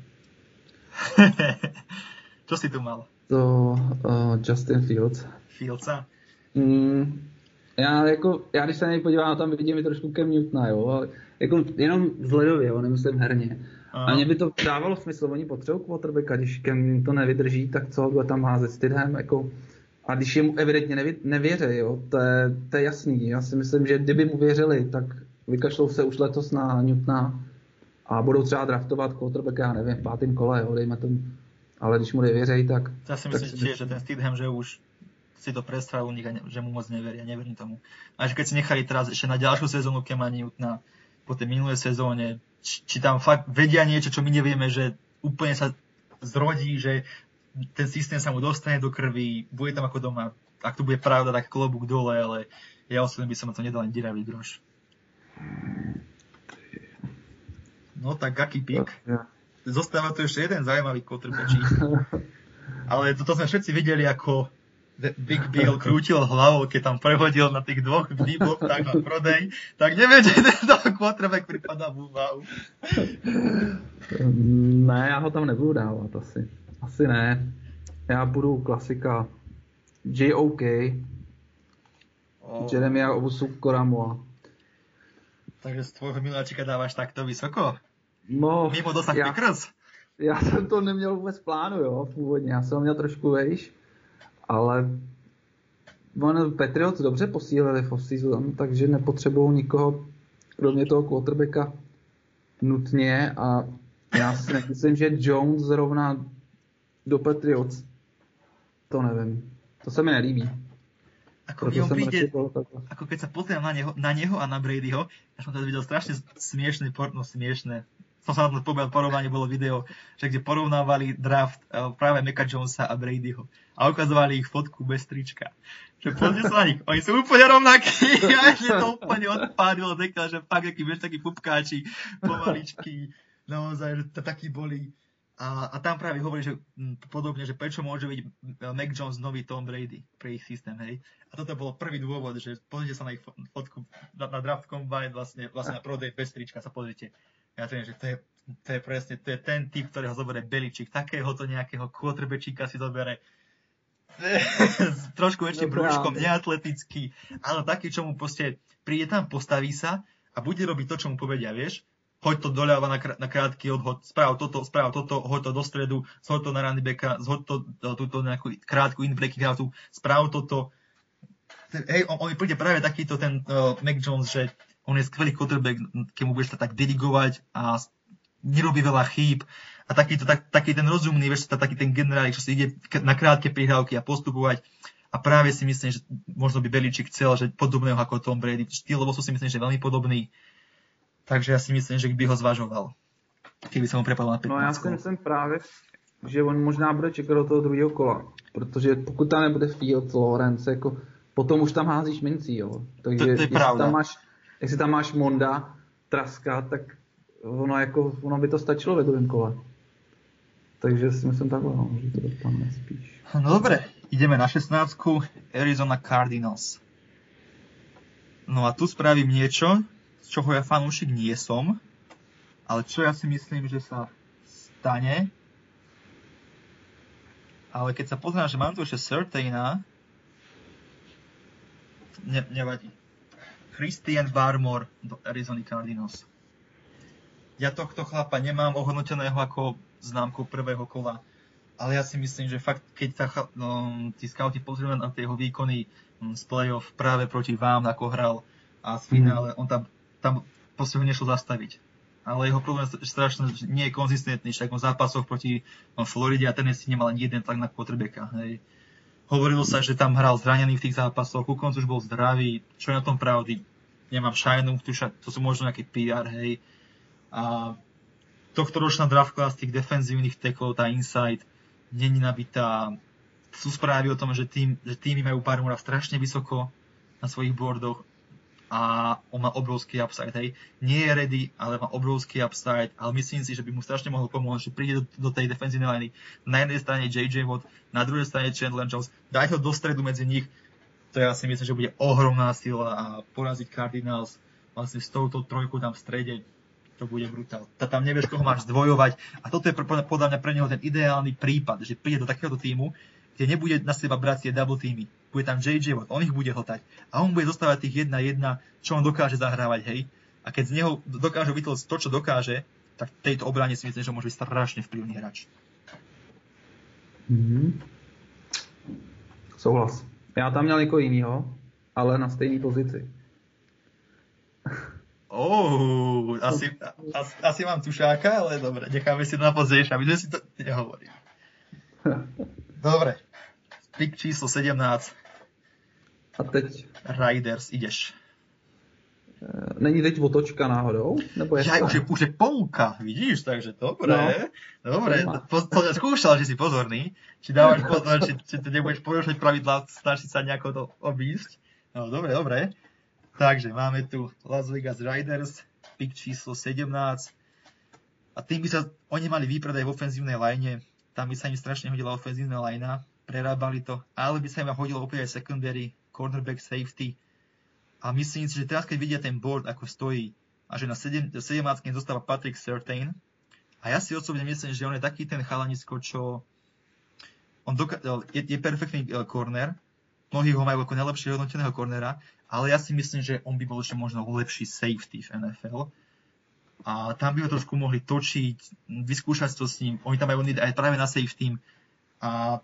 Čo si tu mal? To uh, Justin Fields. Fieldsa? Mm, já jako, já když se na něj podívám, tam vidím i trošku Cam Newtona, jo, ale jako jenom vzhledově, jo, nemyslím herně. Aha. A mně by to dávalo smysl, oni potřebují quarterbacka, když Cam to nevydrží, tak co bude tam házet Stidham, jako a když jemu evidentně nevě, nevěří, jo, to je, to je jasný. Já si myslím, že kdyby mu věřili, tak vykašlou se už letos na Newtona a budou třeba draftovat quarterbacka, já nevím, v pátém kole, jo, dejme tomu. Ale když mu nevěří, tak... Já si myslím tiež, že ten Stidham, že už si to predstavil u nich a ne, že mu moc neveria, neverím tomu. A že keď si nechali teraz ešte na ďalšiu sezónu Kema Newtona po tej minulej sezóne, či, či tam fakt vedia niečo, čo my nevieme, že úplne sa zrodí, že ten systém sa mu dostane do krvi, bude tam ako doma. Ak to bude pravda, tak klobúk dole, ale ja osobne by som to nedal ani diravý groš. No tak aký pik? Zostáva tu ešte jeden zaujímavý kotrpečík. Ale toto sme všetci videli, ako Big Bill krútil hlavou, keď tam prehodil na tých dvoch výboch tak na prodej, tak neviem, že tento quarterback pripadá v úvahu. Ne, já ho tam nebudu dávat asi. Asi ne. Já budu klasika JOK, oh. Jeremia Obusu Koramoa. Takže z tvojho miláčika dáváš takto vysoko? No, Mimo dosah já, Pickers? Já jsem to neměl vůbec plánu, jo, původně. Já jsem ho měl trošku vejš, ale on Patriots dobře posílili v off-season, takže nepotřebují nikoho, kromě toho quarterbacka, nutně a já si nemyslím, že Jones zrovna do Patriots, to nevím. To se mi nelíbí. Ako on príde, ako keď sa pozriem na neho, na neho a na Bradyho, ja som teda videl strašne smiešné, no smiešné, som sa na to povedal, porovnanie bolo video, že kde porovnávali draft uh, práve Meka Jonesa a Bradyho a ukazovali ich fotku bez trička. Že pozri sa na nich, oni sú úplne rovnakí a že to úplne odpádilo, dekal, že fakt aký vieš, takí pupkáči, pomaličky, naozaj, že to takí boli. A, a tam práve hovorí, že m, podobne, že prečo môže byť m, Mac Jones nový Tom Brady pre ich systém, hej. A toto bol prvý dôvod, že pozrite sa na ich fo- fotku na, na draft combine, vlastne, vlastne na prodej bez trička sa pozrite. Ja to že to je, to je presne, to je ten typ, ktorého zoberie Beličík, takéhoto nejakého quarterbacka si zobere s trošku väčším No brúškom, neatletický, ale taký, čo mu proste príde tam, postaví sa a bude robiť to, čo mu povedia, vieš? Hoď to doľava na, krá- na krátky odhod, správ toto, správ toto, hoď to do stredu, zhoď to na running backa, zhoď to do, túto nejakú krátku in breaking routu, správ toto. Hej, on, on príde práve takýto ten uh, Mac Jones, že on je skvelý quarterback, keď mu budeš sa tak dirigovať a nerobí veľa chýb a taký, to, tak, taký ten rozumný, vieš, taký ten generál, čo si ide na krátke prihrávky a postupovať. A práve si myslím, že možno by Beličík chcel, že podobného ako Tom Brady. Štýlovo sú si myslím, že veľmi podobný. Takže ja si myslím, že by ho zvažoval. Keby sa mu prepadol na 15. No já si myslím právě, že on možná bude čekat do toho druhého kola. Protože pokud tam nebude Fields, Lawrence, jako, potom už tam házíš mincí, jo. Takže To- to je pravda. Tam máš, jestli tam máš Monda, Traska, tak ono, jako, ono by to stačilo ve druhém kole. Takže si myslím takhle, no, že to dostaneme spíš. No dobre, ideme na 16. Arizona Cardinals. No a tu spravím niečo, z čoho ja fanúšik nie som, ale čo ja si myslím, že sa stane. Ale keď sa pozriem, že mám tu ešte Certaina, ne, nevadí. Christian Barmore do Arizona Cardinals. Ja tohto chlapa nemám ohodnoteného ako známku prvého kola ale ja si myslím, že fakt, keď sa no, tí scouti pozrú na tie jeho výkony mm, z playoff práve proti vám, ako hral a z finále, on tam, tam proste ho nešlo zastaviť. Ale jeho problém je strašne, nie je konzistentný, však on zápasoch proti no, Floride a Tennessee nemal ani jeden tlak na quarterbacka. Hej. Hovorilo sa, že tam hral zranený v tých zápasoch, ku koncu už bol zdravý, čo je na tom pravdy, nemám tuša, to sú možno nejaké PR, hej. A tohto ročná draft class tých defenzívnych teklov, tá inside, není nabitá. Sú správy o tom, že, tým, že týmy majú Barmora strašne vysoko na svojich boardoch a on má obrovský upside, hej. Nie je ready, ale má obrovský upside, ale myslím si, že by mu strašne mohol pomôcť, že príde do, do tej defenzívnej liney. Na jednej strane JJ Watt, na druhej strane Chandler Jones, dať ho do stredu medzi nich, to ja si myslím, že bude ohromná sila a poraziť Cardinals vlastne s touto trojkou tam v strede, to bude brutál. Ta tam nevieš, koho máš zdvojovať. A toto je podľa mňa pre neho ten ideálny prípad, že príde do takéhoto týmu, kde nebude na seba brať tie double týmy. Bude tam JJ Watt, on ich bude hltať. A on bude zostávať tých 1-1, čo on dokáže zahrávať, hej. A keď z neho dokáže vytlcť to, čo dokáže, tak v tejto obrane si myslím, že môže byť strašne vplyvný hráč. Mhm. Souhlas. Já tam měl někoho jiného, ale na stejné pozici. Oh, asi, asi, asi mám tušáka, ale dobre, necháme si to na pozrieš, aby sme si to nehovorili. Dobre, pick číslo 17, A teď, Riders, ideš. Eh, není teď otočka náhodou? Nebo je Ja, to? už je, už je polka, vidíš, takže dobre, no. dobre, po, po, skúšal, že si pozorný, či dávaš pozor, či, či to nebudeš porušať pravidlá, snažiť sa nejako to obísť. No, dobre, dobre. Takže máme tu Las Vegas Riders, pick číslo 17. A tým by sa oni mali výpredaj v ofenzívnej line, tam by sa im strašne hodila ofenzívna linea, prerábali to, ale by sa im hodilo opäť aj secondary, cornerback, safety. A myslím si, že teraz, keď vidia ten board, ako stojí, a že na 7, 17 zostáva Patrick Certain, a ja si osobne myslím, že on je taký ten chalanisko, čo on doka- je, je perfektný eh, corner, mnohí ho majú ako najlepšieho hodnoteného cornera, ale ja si myslím, že on by bol ešte možno lepší safety v NFL. A tam by ho trošku mohli točiť, vyskúšať to s ním. Oni tam majú aj práve na safety. A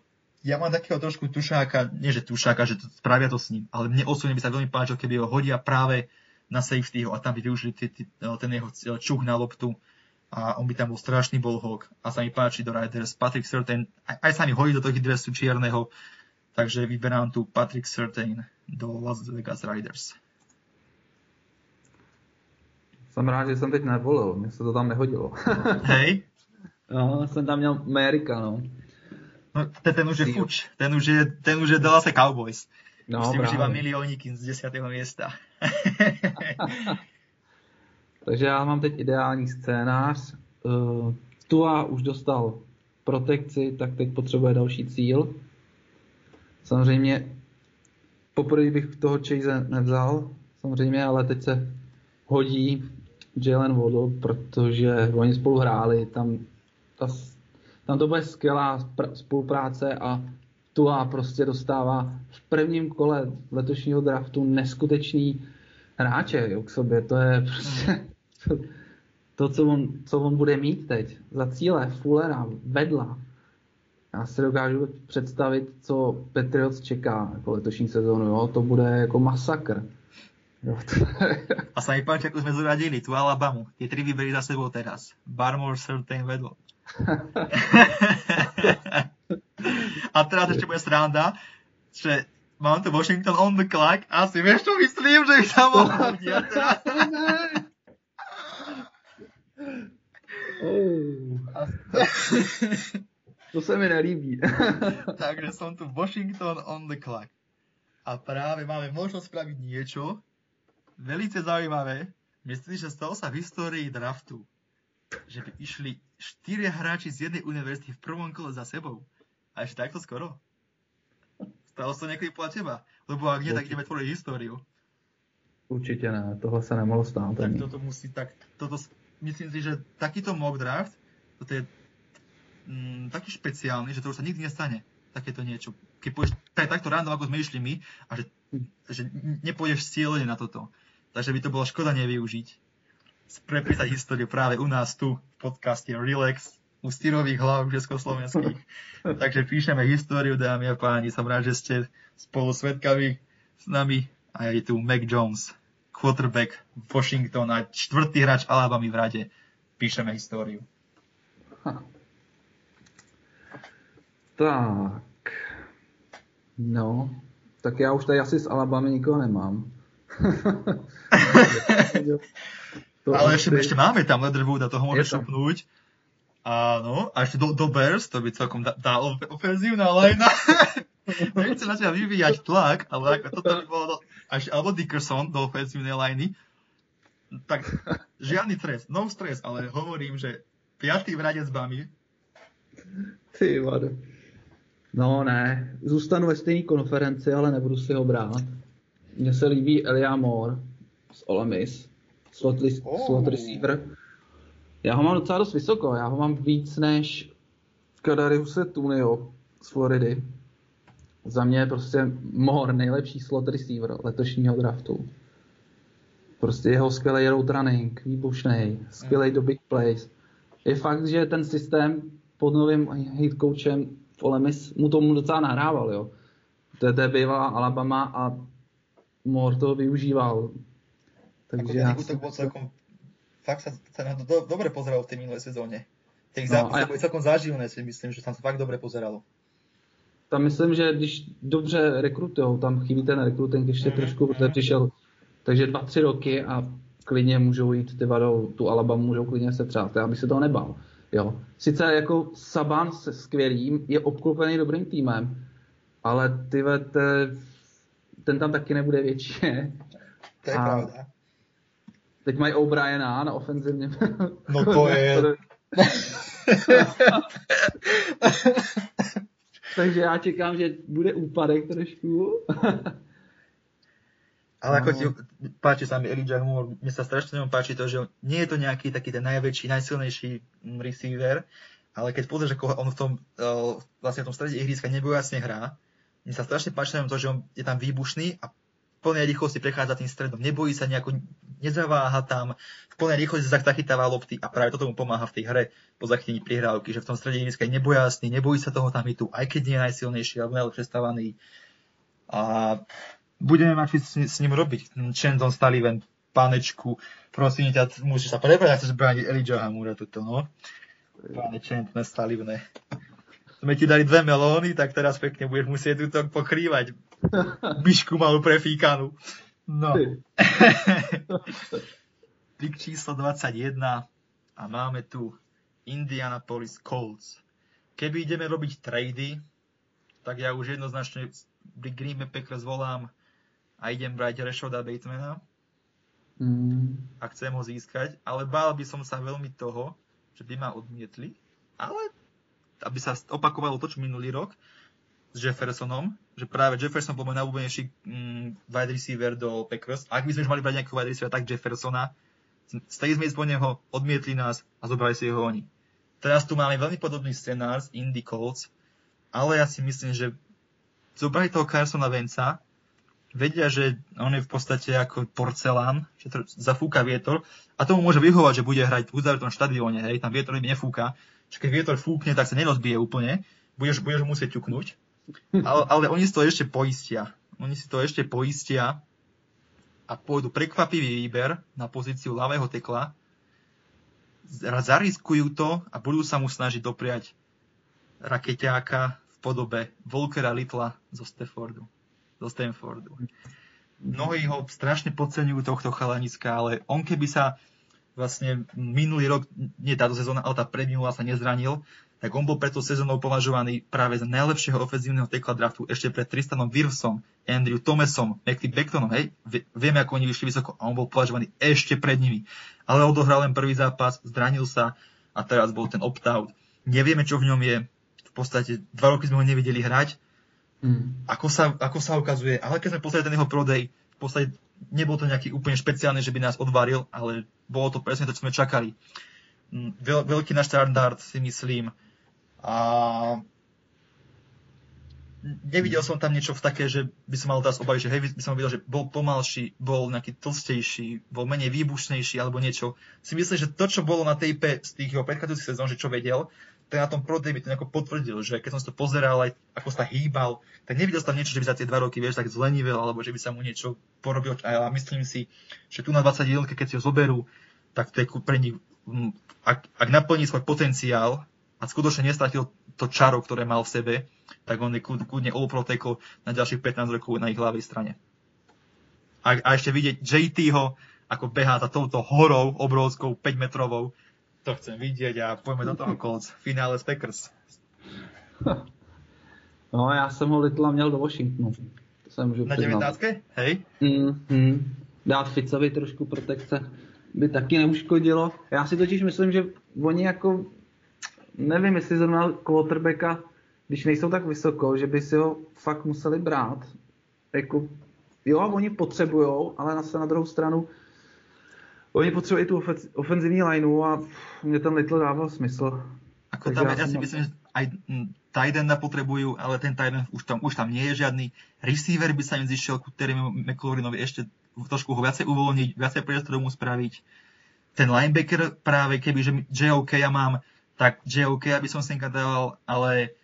ja mám takého trošku tušáka, nie že tušáka, že to, spravia to s ním, ale mne osobne by sa veľmi páčilo, keby ho hodia práve na safety a tam by využili t- t- ten jeho čuch na loptu a on by tam bol strašný bolhok a sa mi páči do Riders Patrick Surtain, aj, aj sa mi hodí do toho dresu čierneho, takže vyberám tu Patrick Surtain do Las Vegas Riders. Jsem rád, že jsem teď nevolil, mně se to tam nehodilo. Hej, no, jsem tam měl Amerika, no. No, ten, ten už je fuč, ten už je, ten už je Dallas Cowboys. No, už si užíva milióniky z 10. miesta. Takže já mám teď ideální scénář. Uh, Tua už dostal protekci, tak teď potřebuje další cíl. Samozřejmě poprvé bych toho Chase nevzal, samozřejmě, ale teď se hodí Jalen Waddle, protože oni spolu hráli, tam, ta, tam to bude skvělá spolupráce a Tua prostě dostává v prvním kole letošního draftu neskutečný hráče jo, k sobě. To je prostě to, to co, on, co on bude mít teď za cíle Fullera, vedla. Já si dokážu představit, co Patriots čeká jako letošní sezónu. Jo? To bude jako masakr. Jo. A sa mi páči, ako sme zoradili tú Alabamu. Tie tri vybrali za sebou teraz. Barmore, Certain, vedlo. A teraz ešte bude sranda, že mám tu Washington on the clock a si vieš, čo myslím, že ich tam mohol oh. to se mi nelíbí. Takže som tu Washington on the clock. A práve máme možnosť spraviť niečo velice zaujímavé. Myslím, že stalo sa v histórii draftu, že by išli štyria hráči z jednej univerzity v prvom kole za sebou. A ešte takto skoro. Stalo sa niekedy podľa teba? Lebo ak nie, tak ideme tvoriť históriu. Určite ne, tohle sa nemohlo stát. Tak toto musí, tak toto, myslím si, že takýto mock draft, toto je mm, taký špeciálny, že to už sa nikdy nestane. Takéto niečo. Keď pôjdeš tak, takto random, ako sme išli my, a že, že nepôjdeš cieľene na toto. Takže by to bolo škoda nevyužiť. Prepísať históriu práve u nás tu v podcaste Relax u styrových hlav československých. Takže píšeme históriu, dámy a páni. Som rád, že ste spolu svetkami s nami. A je tu Mac Jones, quarterback Washington a čtvrtý hráč Alabama v rade. Píšeme históriu. Tak. No, tak já už tady asi z Alabama nikoho nemám. to Ale ešte, ešte máme tam Leatherwooda, toho môžeš šupnúť. Áno, a ešte do, do Bears, to by celkom dá, dá ofenzívna lajna. Nechcem na teba vyvíjať tlak, ale ako toto by bolo, do, až, alebo Dickerson do ofenzívnej lajny. Tak žiadny stres, no stres, ale hovorím, že piatý v rade s Bami. Ty vado. No ne, zůstanu ve stejné konferenci, ale nebudu si ho brát. Mně se líbí Elia Moore z Ole Slot, oh. slot receiver já ho mám docela dost vysoko, já ho mám víc než Kadariuse Tunio z Floridy. Za mě je prostě Mohr nejlepší slot receiver letošního draftu. Prostě jeho skvělý road running, výbušný, skvělý do big plays. Je fakt, že ten systém pod novým head coachem v Ole Miss mu tomu docela nahrával, jo. To je bývalá Alabama a Moore to využíval. Takže já si... celkom fakt sa, sa na to do, dobre pozeralo v tej minulej sezóne. Těch no, zápasy ja... boli celkom záživné, si myslím, že tam sa fakt dobre pozeralo. Tam myslím, že když dobře rekrutujou, tam chybí ten rekruting ještě mm-hmm. trošku, protože přišel, takže dva, tři roky a klidně můžou jít ty vadou, tu Alabamu můžou klidně se přát, já bych se toho nebal. Jo. Sice jako Saban se skvělým, je obklopený dobrým týmem, ale ty ten tam taky nebude větší. To je a, pravda. Teď mají O'Briena na ofenzivně. No to je... Takže já čekám, že bude úpadek trošku. Ale ako no. ti páči sa mi Elijah Moore, mne sa strašne páči to, že nie je to nejaký taký ten najväčší, najsilnejší mm, receiver, ale keď pozrieš, ako on v tom, uh, vlastne v tom strede ihriska nebojasne hrá, mne sa strašne páči to, že on je tam výbušný a plnej rýchlosti prechádza tým stredom, nebojí sa nejako, nezaváha tam, v plnej rýchlosti zachytáva lopty a práve toto mu pomáha v tej hre po zachytení prihrávky, že v tom strede ihriska je nebojasný, nebojí sa toho tam tu, aj keď nie je najsilnejší alebo najlepšie stavaný. A budeme mať s, s ním robiť. Chandon ven pánečku, prosím ťa, musíš sa prebrať, chceš brániť Elijah Hamura toto, no. Páne Chandon Sullivan. Sme ti dali dve melóny, tak teraz pekne budeš musieť túto pokrývať Myšku malú prefíkanú. No. Pik číslo 21 a máme tu Indianapolis Colts. Keby ideme robiť trady, tak ja už jednoznačne Green Bay Packers volám a idem brať Reshoda Batemana mm. a chcem ho získať, ale bál by som sa veľmi toho, že by ma odmietli, ale aby sa opakovalo to, čo minulý rok s Jeffersonom, že práve Jefferson bol môj najúbenejší mm, wide receiver do Packers. Ak by sme už mali brať nejakého wide receiver, tak Jeffersona. Stali sme ísť po neho, odmietli nás a zobrali si ho oni. Teraz tu máme veľmi podobný scenár z Indy Colts, ale ja si myslím, že zobrali toho Carsona Venca, vedia, že on je v podstate ako porcelán, že to zafúka vietor a tomu môže vyhovať, že bude hrať v uzavretom štadióne, hej, tam vietor nefúka, čiže keď vietor fúkne, tak sa nerozbije úplne, budeš, budeš musieť ťuknúť, ale, ale oni si to ešte poistia. Oni si to ešte poistia a pôjdu prekvapivý výber na pozíciu ľavého tekla, zariskujú to a budú sa mu snažiť dopriať rakeťáka v podobe Volkera Litla zo Staffordu zo Stanfordu. Mnohí ho strašne podceňujú tohto chalaniska, ale on keby sa vlastne minulý rok, nie táto sezóna, ale tá predminulá sa nezranil, tak on bol preto sezónou považovaný práve za najlepšieho ofenzívneho tekla draftu ešte pred Tristanom Wirfsom, Andrew Thomasom, Mackley Becktonom, hej, vieme, ako oni vyšli vysoko a on bol považovaný ešte pred nimi. Ale odohral len prvý zápas, zranil sa a teraz bol ten opt-out. Nevieme, čo v ňom je. V podstate dva roky sme ho nevideli hrať Mm. Ako, sa, ako sa ukazuje, ale keď sme pozreli ten jeho prodej, v podstate nebol to nejaký úplne špeciálny, že by nás odvaril, ale bolo to presne to, čo sme čakali. Mm, veľ, veľký náš štandard si myslím. A nevidel som tam niečo v také, že by som mal teraz obavy, že hej, by som videl, že bol pomalší, bol nejaký tlstejší, bol menej výbušnejší alebo niečo. Si myslím, že to, čo bolo na tape z tých jeho predchádzajúcich sezón, že čo vedel, ten na tom Pro Day by to nejako potvrdil, že keď som si to pozeral, aj ako sa hýbal, tak nevidel som niečo, že by za tie dva roky, vieš, tak zlenivel, alebo že by sa mu niečo porobil. A ja myslím si, že tu na 21, keď si ho zoberú, tak to je pre nich, ak, ak naplní svoj potenciál a skutočne nestratil to čaro, ktoré mal v sebe, tak on je kľudne pro na ďalších 15 rokov na ich ľavej strane. A, a ešte vidieť JT ho, ako behá tá touto horou obrovskou 5 metrovou, to chcem vidieť a pojďme do toho Colts. Finále z Packers. No, já jsem ho Litla měl do Washingtonu. To se můžu Na 19? Hej? Mm-hmm. Dát Ficovi trošku protekce by taky neuškodilo. Já si totiž myslím, že oni jako, nevím, jestli zrovna quarterbacka, když nejsou tak vysoko, že by si ho fakt museli brát. Jako, jo, oni potřebujou, ale na, na druhou stranu Oni potřebují tu ofenzivní lineu a mě ten Little dával smysl. Ako tam, ja, ja si myslím, že aj Tidenda potrebujú, ale ten Tiden už tam, už tam nie je žiadny. Receiver by sa im zišiel ku Terrymu McLaurinovi ešte trošku ho viacej uvoľniť, viacej priestoru mu spraviť. Ten linebacker práve, keby že JOK ja mám, tak JOK by som sem dával, ale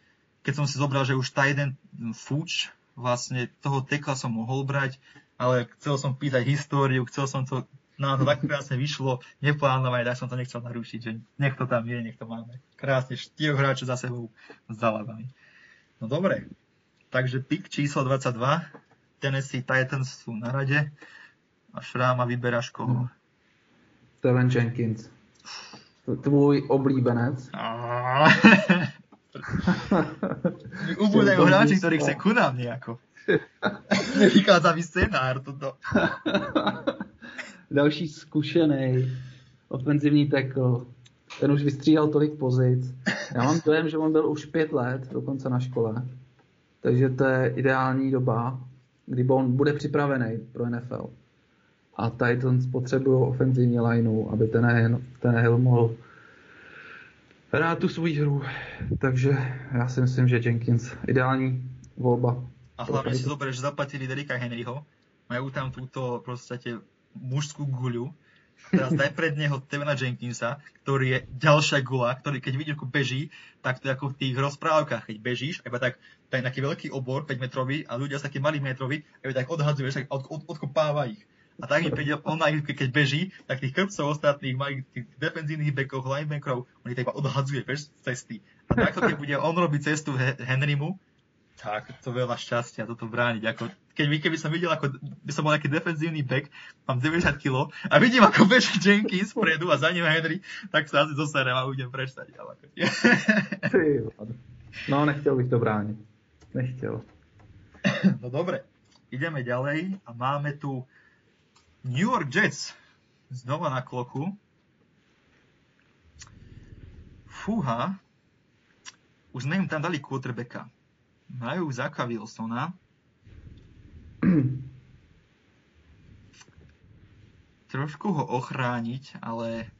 keď som si zobral, že už Tiden Fuč, vlastne toho tekla som mohol brať, ale chcel som písať históriu, chcel som to No to tak krásne vyšlo, neplánované, tak som to nechcel narušiť, že nech to tam je, nech to máme. Krásne, štyroch hráčov za sebou s záladami. No dobre, takže pick číslo 22, Tennessee Titans sú na rade a Šráma vyberáš koho? Steven Jenkins. Tvůj oblíbenec. Ubúdajú hráči, ktorí chce ku nám nejako. Nevychádza mi scenár toto další zkušený ofenzivní tackle. Ten už vystřídal tolik pozic. Já mám dojem, že on byl už pět let dokonce na škole. Takže to je ideální doba, kdy on bude připravený pro NFL. A Titans potřebují ofenzivní lineu, aby ten, ten Hill mohl hrát tu svou hru. Takže já si myslím, že Jenkins ideální volba. A hlavne si zober, že zaplatili Derika Henryho, majú tam túto proste mužskú guľu, teraz daj pred neho Tevena Jenkinsa, ktorý je ďalšia gula, ktorý keď vidíš, ako beží, tak to je ako v tých rozprávkach, keď bežíš, iba tak, tak nejaký veľký obor, 5 metrový, a ľudia sa taký malý metrový, iba tak odhadzuješ, tak od, od, odkopáva ich. A tak mi príde, on keď beží, tak tých krpcov ostatných, malých tých defenzívnych bekov, linebackerov, oni tak iba odhadzuje, vieš, cesty. A takto, keď bude on robiť cestu Henrymu, tak to veľa šťastia toto brániť. Ako, keď by, keby som videl, ako by som bol nejaký defenzívny back, mám 90 kg a vidím, ako beží Jenkins vpredu a za ním Henry, tak sa asi zoserem a ujdem. Ale ako... no, nechtěl bych to bránit. Nechtěl. No dobre, ideme ďalej a máme tu New York Jets znova na kloku. fúha, už im tam dali quarterbacka. Majú Zaka Wilsona. Trošku ho ochrániť, ale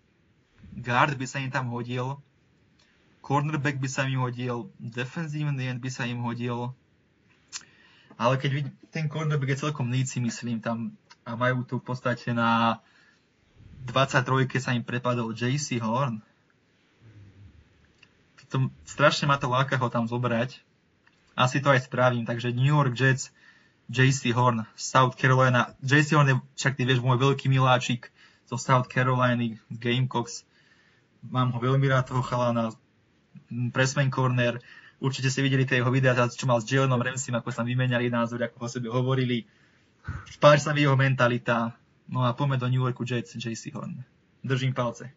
guard by sa im tam hodil. Cornerback by sa im hodil. Defensívny end by sa im hodil. Ale keď vid- ten cornerback je celkom níci, myslím, tam a majú tu v podstate na 23 sa im prepadol JC Horn. To, strašne ma to láka ho tam zobrať. Asi to aj spravím. Takže New York Jets, JC Horn, South Carolina. JC Horn je, však ty vieš, môj veľký miláčik zo South Caroliny, Gamecocks. Mám ho veľmi rád toho chalana. Pressman Corner. Určite ste videli tie jeho videá, čo mal s Jalenom Ramseym, ako sa vymenali názor, ako o sebe hovorili. Páči sa mi jeho mentalita. No a poďme do New Yorku Jets, JC Horn. Držím palce.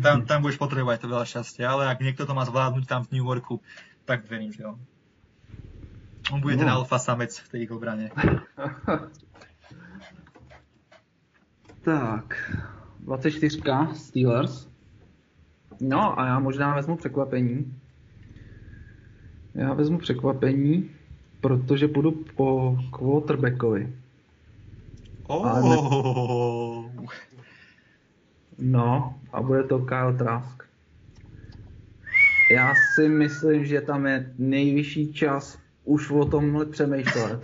Tam, tam budeš potrebovať to veľa šťastia, ale ak niekto to má zvládnuť tam v New Yorku, tak verím, že on. On bude ten No. alfa samec v tej ich obrane. Tak, 24 Steelers. No a já možná vezmu překvapení. Já vezmu překvapení, protože půjdu po quarterbackovi. Oh, No, a bude to Kyle Trask. Já si myslím, že tam je nejvyšší čas už o tomhle přemýšlet.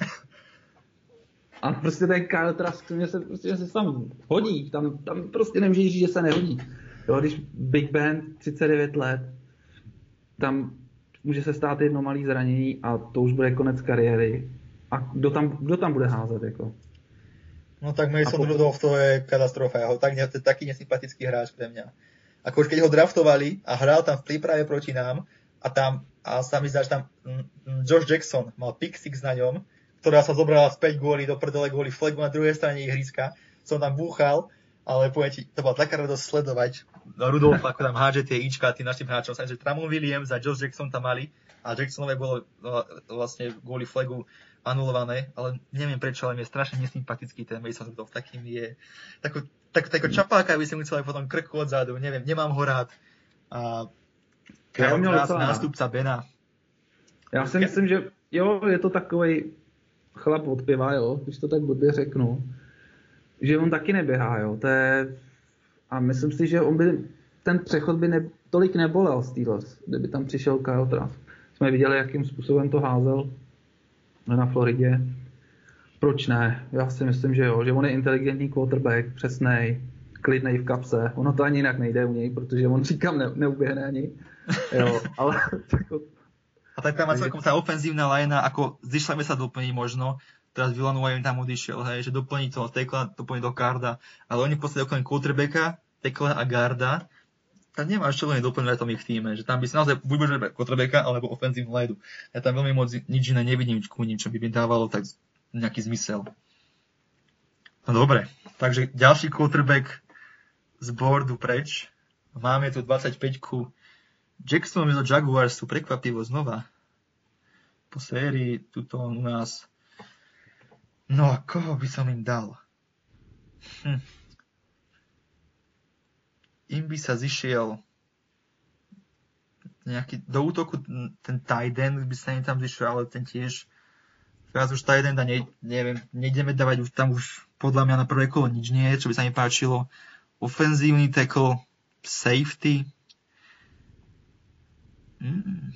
A prostě ten Kyle Trask mě se, prostě, se tam hodí. Tam, tam prostě nemůžeš říct, že se nehodí. Jo, když Big Ben, 39 let, tam může se stát jedno malé zranění a to už bude konec kariéry. A kdo tam, kdo tam bude házet, jako? No tak Mason potom- Rudolph to je katastrofa. Ja ho tak, to je taký nesympatický hráč pre mňa. Ako už keď ho draftovali a hral tam v príprave proti nám a tam a sa mi zdá, že tam mm, mm, Josh Jackson mal pick six na ňom, ktorá sa zobrala späť kvôli do prdele, kvôli flagu na druhej strane ihriska. Som tam búchal, ale poviem ti, to bola taká radosť sledovať. Rudolf ako tam hádže tie ička tým našim hráčom. Sa, že Tramon Williams a Josh Jackson tam mali a Jacksonové bolo no, vlastne kvôli flagu anulované, ale neviem prečo, ale mi je strašne nesympatický ten Mason Rudolph. Taký mi je, takú, tak, takého čapáka by si mu chcel aj potom krku odzadu, neviem, nemám ho rád. A Ho měl docela nástupca Bena. Já si myslím, že jo, je to takový chlap od piva, jo, když to tak blbě řeknu. Že on taky neběhá, jo, to je... A myslím si, že on by, ten přechod by ne, tolik nebolel Steelers, kdyby tam přišel Kyle Trask. Jsme viděli, jakým způsobem to házel na Floridě. Proč ne? Já si myslím, že jo, že on je inteligentní quarterback, přesnej, klidnej v kapse. Ono to ani jinak nejde u něj, protože on říkám ne, neuběhne ani. Jo, ale A tak tam má celkom tá ofenzívna lajna, ako zišleme sa doplniť možno, teraz Villanueva im tam odišiel, hej, že doplní toho tekla, doplní do garda, ale oni v podstate okrem quarterbacka, tekla a garda, tam nemáš čo len doplňovať v tom ich týme, že tam by si naozaj buď mať quarterbacka alebo ofenzívnu lajdu. Ja tam veľmi moc nič iné nevidím, ku ničom by mi dávalo tak nejaký zmysel. No dobre, takže ďalší quarterback z boardu preč. Máme tu 25 Jackson zo Jaguars sú prekvapivo znova. Po sérii tuto u nás. No a koho by som im dal? Hm. Im by sa zišiel nejaký, do útoku ten tight by sa im tam zišiel, ale ten tiež teraz už tight enda ne, neviem, nejdeme dávať už tam už podľa mňa na prvé kolo nič nie čo by sa mi páčilo. Ofenzívny tackle, safety, Mm.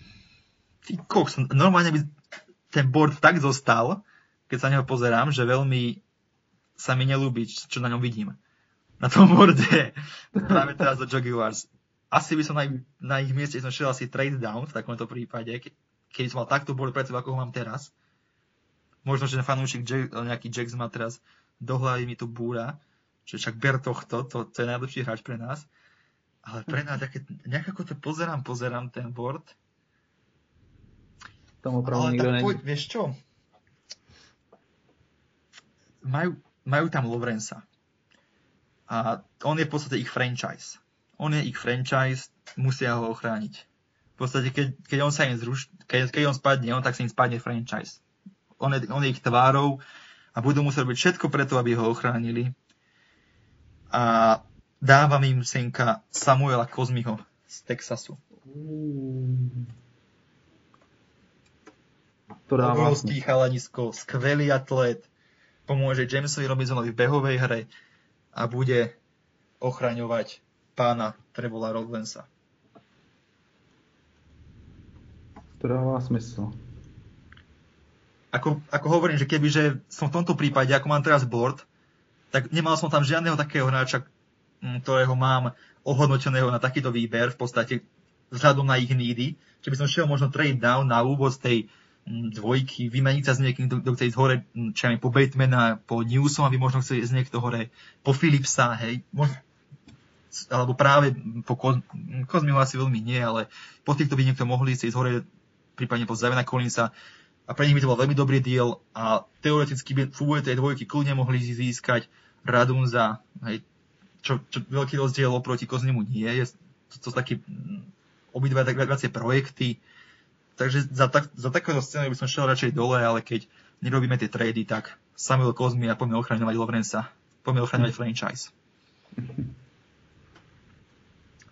Ty koks, normálne by ten board tak zostal, keď sa na neho pozerám, že veľmi sa mi nelúbi, čo na ňom vidím. Na tom boarde. Práve teraz do Jaguars. Asi by som na, ich- na ich mieste som šiel asi trade down v takomto prípade, ke- keby som mal takto board pred sebou, ako ho mám teraz. Možno, že fanúšik Jack, nejaký Jax má teraz do hlavy mi tu búra, že však ber tohto, to, to je najlepší hráč pre nás. Ale pre nás, keď nejak ako to pozerám, pozerám ten board, tam opravdu ale tak poď, vieš čo? Majú, majú tam Lorenza. A on je v podstate ich franchise. On je ich franchise, musia ho ochrániť. V podstate, keď, keď on sa im zruš, keď, keď on spadne, on tak sa im spadne franchise. On je, on je ich tvárou a budú musieť robiť všetko preto, aby ho ochránili. A dávam im synka Samuela Kozmiho z Texasu. To Obrovský chalanisko, skvelý atlet, pomôže Jamesovi Robinsonovi v behovej hre a bude ochraňovať pána Trevola Rodlensa. To dává smysl. Ako, ako hovorím, že keby že som v tomto prípade, ako mám teraz board, tak nemal som tam žiadneho takého hráča, ktorého mám ohodnoteného na takýto výber, v podstate vzhľadom na ich needy, že by som šiel možno trade down na úvod z tej mm, dvojky, vymeniť sa s niekým, kto chce ísť hore, mm, čo po Batemana, po Newsom, aby možno chcel ísť niekto hore, po Philipsa, hej, možno, alebo práve po Koz, Kozmiho asi veľmi nie, ale po týchto by niekto mohli ísť hore, prípadne po Zavena Collinsa, a pre nich by to bol veľmi dobrý deal a teoreticky by úvode tej dvojky kľudne mohli získať Radunza, hej, čo, čo veľký rozdiel oproti Koznimu nie je, to, to také mm, obidva tak viacej projekty, takže za, tak, za takéto scénu by som šiel radšej dole, ale keď nerobíme tie trady, tak Samuel Kozmi a poďme ochraňovať Lovrensa, poďme ochraňovať franchise.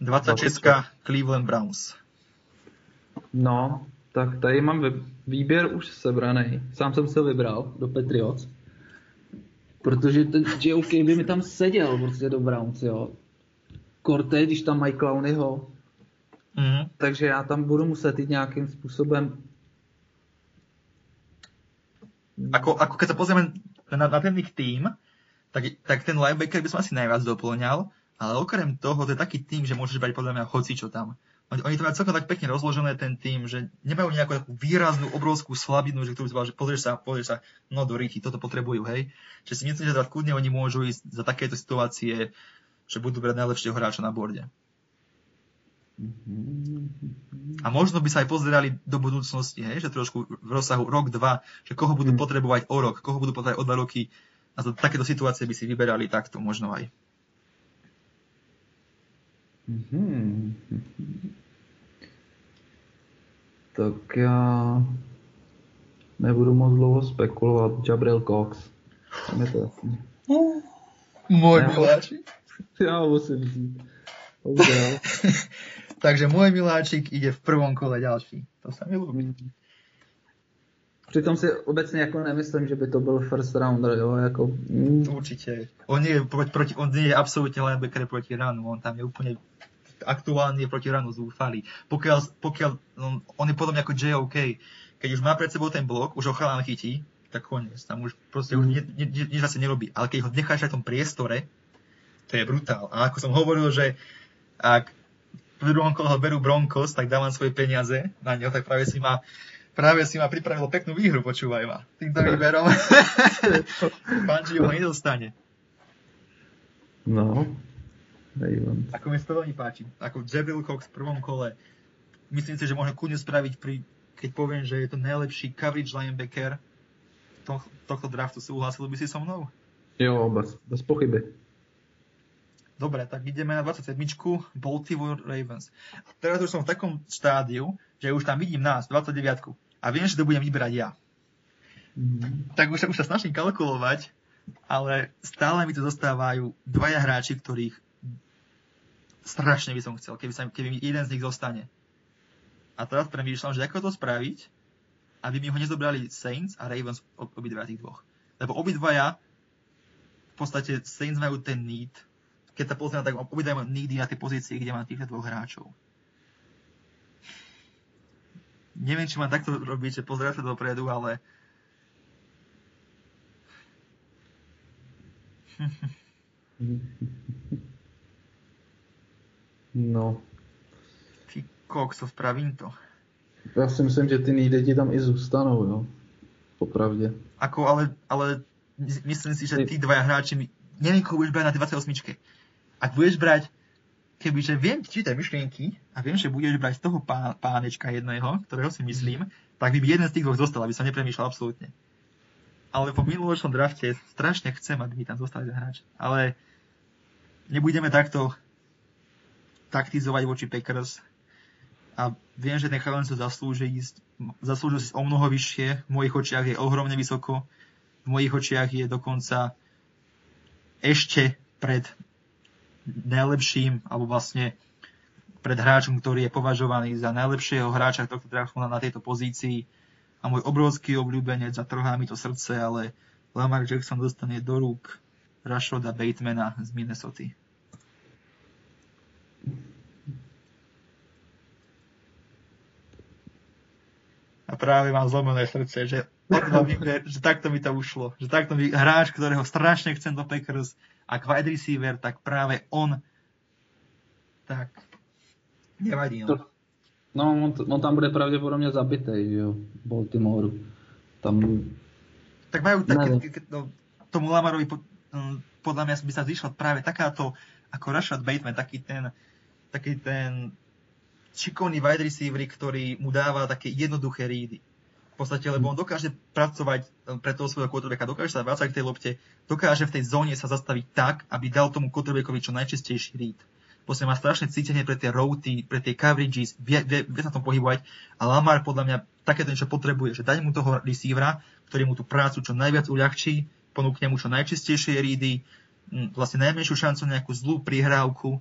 26 Cleveland Browns. No, tak tady mám výběr už sebraný. Sám jsem se vybral do Patriots. Protože ten JOK by mi tam seděl prostě do Browns, jo. Korte, když tam mají Clowneyho. Mhm. Takže já tam budu muset jít nějakým způsobem Ako, ako keď sa pozrieme na, na ten ich tým, tak, tak ten linebacker by som asi najviac doplňal, ale okrem toho, to je taký tým, že môžeš brať podľa mňa hocičo tam. Oni, to majú celkom tak pekne rozložené ten tým, že nemajú nejakú takú výraznú, obrovskú slabinu, že ktorú si že pozrieš sa, pozrieš sa, no do ryti, toto potrebujú, hej. Že si myslím, že teda kľudne oni môžu ísť za takéto situácie, že budú brať najlepšieho hráča na borde. A možno by sa aj pozerali do budúcnosti, hej, že trošku v rozsahu rok, dva, že koho budú potrebovať o rok, koho budú potrebovať o dva roky a to, takéto situácie by si vyberali takto možno aj. Mhm. Tak já nebudu moc dlouho spekulovat. Jabril Cox. Tam je to jasný. Môj miláčik. Já ho musím vzít. Takže môj miláčik ide v prvom kole ďalší. To sa mi ľúbi. Přitom si obecně jako nemyslím, že by to byl first rounder, jo, jako... Mm, Určite. On je proti, on je absolútne linebacker proti ranu. On tam je úplne aktuálne proti ranu zúfalý. Pokiaľ, pokiaľ on, on je podobne ako JOK. Keď už má pred sebou ten blok, už ho chalán chytí, tak koniec. Tam už proste už ni- ni- ni- nič zase nerobí. Ale keď ho necháš v tom priestore, to je brutál. A ako som hovoril, že ak v druhom kole ho berú Broncos, tak dávam svoje peniaze na neho, tak práve si ma práve si ma pripravilo peknú výhru, počúvaj ma. Týmto výberom. Fangio ho nedostane. no. Ravens. Ako mi to veľmi páči. Ako Jabril Cox v prvom kole. Myslím si, že môžem kľudne spraviť pri, keď poviem, že je to najlepší coverage linebacker to, tohto draftu. Súhlasil by si so mnou? Jo, bez, bez pochyby. Dobre, tak ideme na 27. Baltimore Ravens. A teraz už som v takom štádiu, že už tam vidím nás, 29. A viem, že to budem vybrať ja. Mhm. Tak už, už sa snažím kalkulovať, ale stále mi tu zostávajú dvaja hráči, ktorých strašne by som chcel, keby, sa, keby mi jeden z nich zostane. A teraz premýšľam, že ako to spraviť, aby mi ho nezobrali Saints a Ravens ob- obidva tých dvoch. Lebo obidvaja v podstate Saints majú ten need, keď sa pozriem, tak obidvaja majú needy na tej pozícii, kde mám týchto dvoch hráčov. Neviem, či mám takto robiť, že pozerať sa dopredu, ale No. ty kokso, spravím to. Já si myslím, že ty nejde ti tam i zůstanou, jo. Popravdě. Ako, ale, ale myslím si, že tí dvaja hráči, mi- neviem, koho budeš brať na tej 28. Ak budeš brať, kebyže viem čítať myšlienky a viem, že budeš brať z toho pá, pánečka jedného, ktorého si myslím, tak by jeden z tých dvoch zostal, aby som nepremýšľal absolútne. Ale po minuloročnom drafte strašne chcem, aby mi tam zostal jeden hráč. Ale nebudeme takto taktizovať voči Packers. A viem, že ten chalan sa zaslúži ísť, zaslúžil si o mnoho vyššie. V mojich očiach je ohromne vysoko. V mojich očiach je dokonca ešte pred najlepším, alebo vlastne pred hráčom, ktorý je považovaný za najlepšieho hráča tohto draftu na, tejto pozícii a môj obrovský obľúbenec a trhá mi to srdce, ale Lamar Jackson dostane do rúk Rashoda Batemana z Minnesota. Práve mám zlomené srdce, že, že takto mi to ušlo. Že takto mi hráč, ktorého strašne chcem do Packers, ak wide receiver, tak práve on tak nevadí. No. No, on, on tam bude pravděpodobně zabitý, že jo, Baltimore. Tam... Tak majú tak, no, tomu Lamarovi po, um, podľa mňa by sa zišla práve takáto ako Rashad Bateman, taký ten, taký ten šikovný wide receiver, ktorý mu dáva také jednoduché rídy. V podstate, lebo on dokáže pracovať um, pre toho svojho quarterbacka, dokáže sa vrácať k tej lopte, dokáže v tej zóne sa zastaviť tak, aby dal tomu quarterbackovi čo najčistejší ríd proste má strašné cítenie pre tie routy, pre tie coverages, vie, vie, vie sa tom pohybovať a Lamar podľa mňa takéto niečo potrebuje, že dať mu toho receivera, ktorý mu tú prácu čo najviac uľahčí, ponúkne mu čo najčistejšie rídy, vlastne najmenšiu šancu na nejakú zlú prihrávku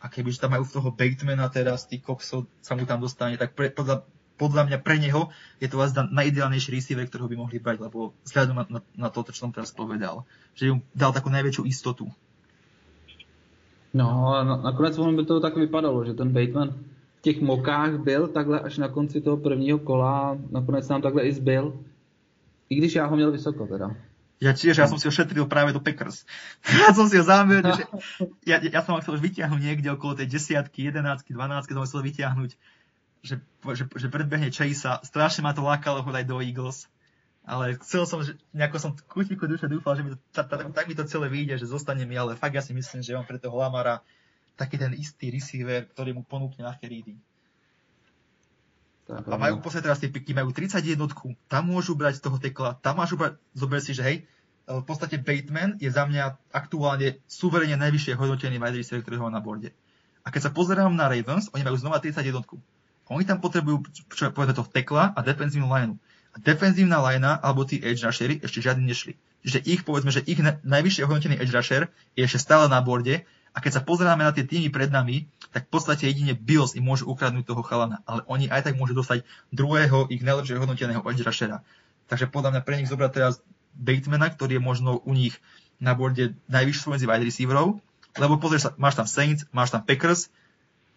a keby tam majú toho Batemana teraz, tých Coxov sa mu tam dostane, tak pre, podľa, podľa mňa pre neho je to vlastne najideálnejší receiver, ktorého by mohli brať, lebo vzhľadom na, na, na to, čo som teraz povedal, že mu dal takú najväčšiu istotu. No, a nakonec ono by to tak vypadalo, že ten Bateman v těch mokách byl takhle až na konci toho prvního kola, nakonec nám takhle i zbyl. I když já ho měl vysoko teda. Ja tiež, ja som si ho šetril práve do Packers. Ja som si ho zámerne, že ja, ja som ho chcel už vyťahnuť niekde okolo tej desiatky, jedenáctky, dvanáctky, som ho chcel vyťahnuť, že, že, že predbehne Chase Strašne ma to lákalo ho dať do Eagles ale chcel som, že nejako som kutiku duše dúfal, že mi to, ta, ta, tak mi to celé vyjde, že zostane mi, ale fakt ja si myslím, že on pre toho Lamara taký ten istý receiver, ktorý mu ponúkne ľahké rídy. A majú podstate teraz tie piky, majú 31, tam môžu brať toho tekla, tam môžu brať, zober si, že hej, v podstate Bateman je za mňa aktuálne suverene najvyššie hodnotený wide receiver, ktorý ho na borde. A keď sa pozerám na Ravens, oni majú znova 31. Oni tam potrebujú, čo povedzme to, tekla a defenzívnu lineu defenzívna lajna alebo tí edge rushery ešte žiadni nešli. Že ich, povedzme, že ich najvyššie hodnotený edge rusher je ešte stále na borde a keď sa pozeráme na tie týmy pred nami, tak v podstate jedine Bills im môžu ukradnúť toho chalana, ale oni aj tak môžu dostať druhého ich najlepšie hodnoteného edge. Takže podľa mňa pre nich zobrať teraz Batemana, ktorý je možno u nich na borde najvyšší medzi wide receiverov, lebo pozrieš sa, máš tam Saints, máš tam Packers,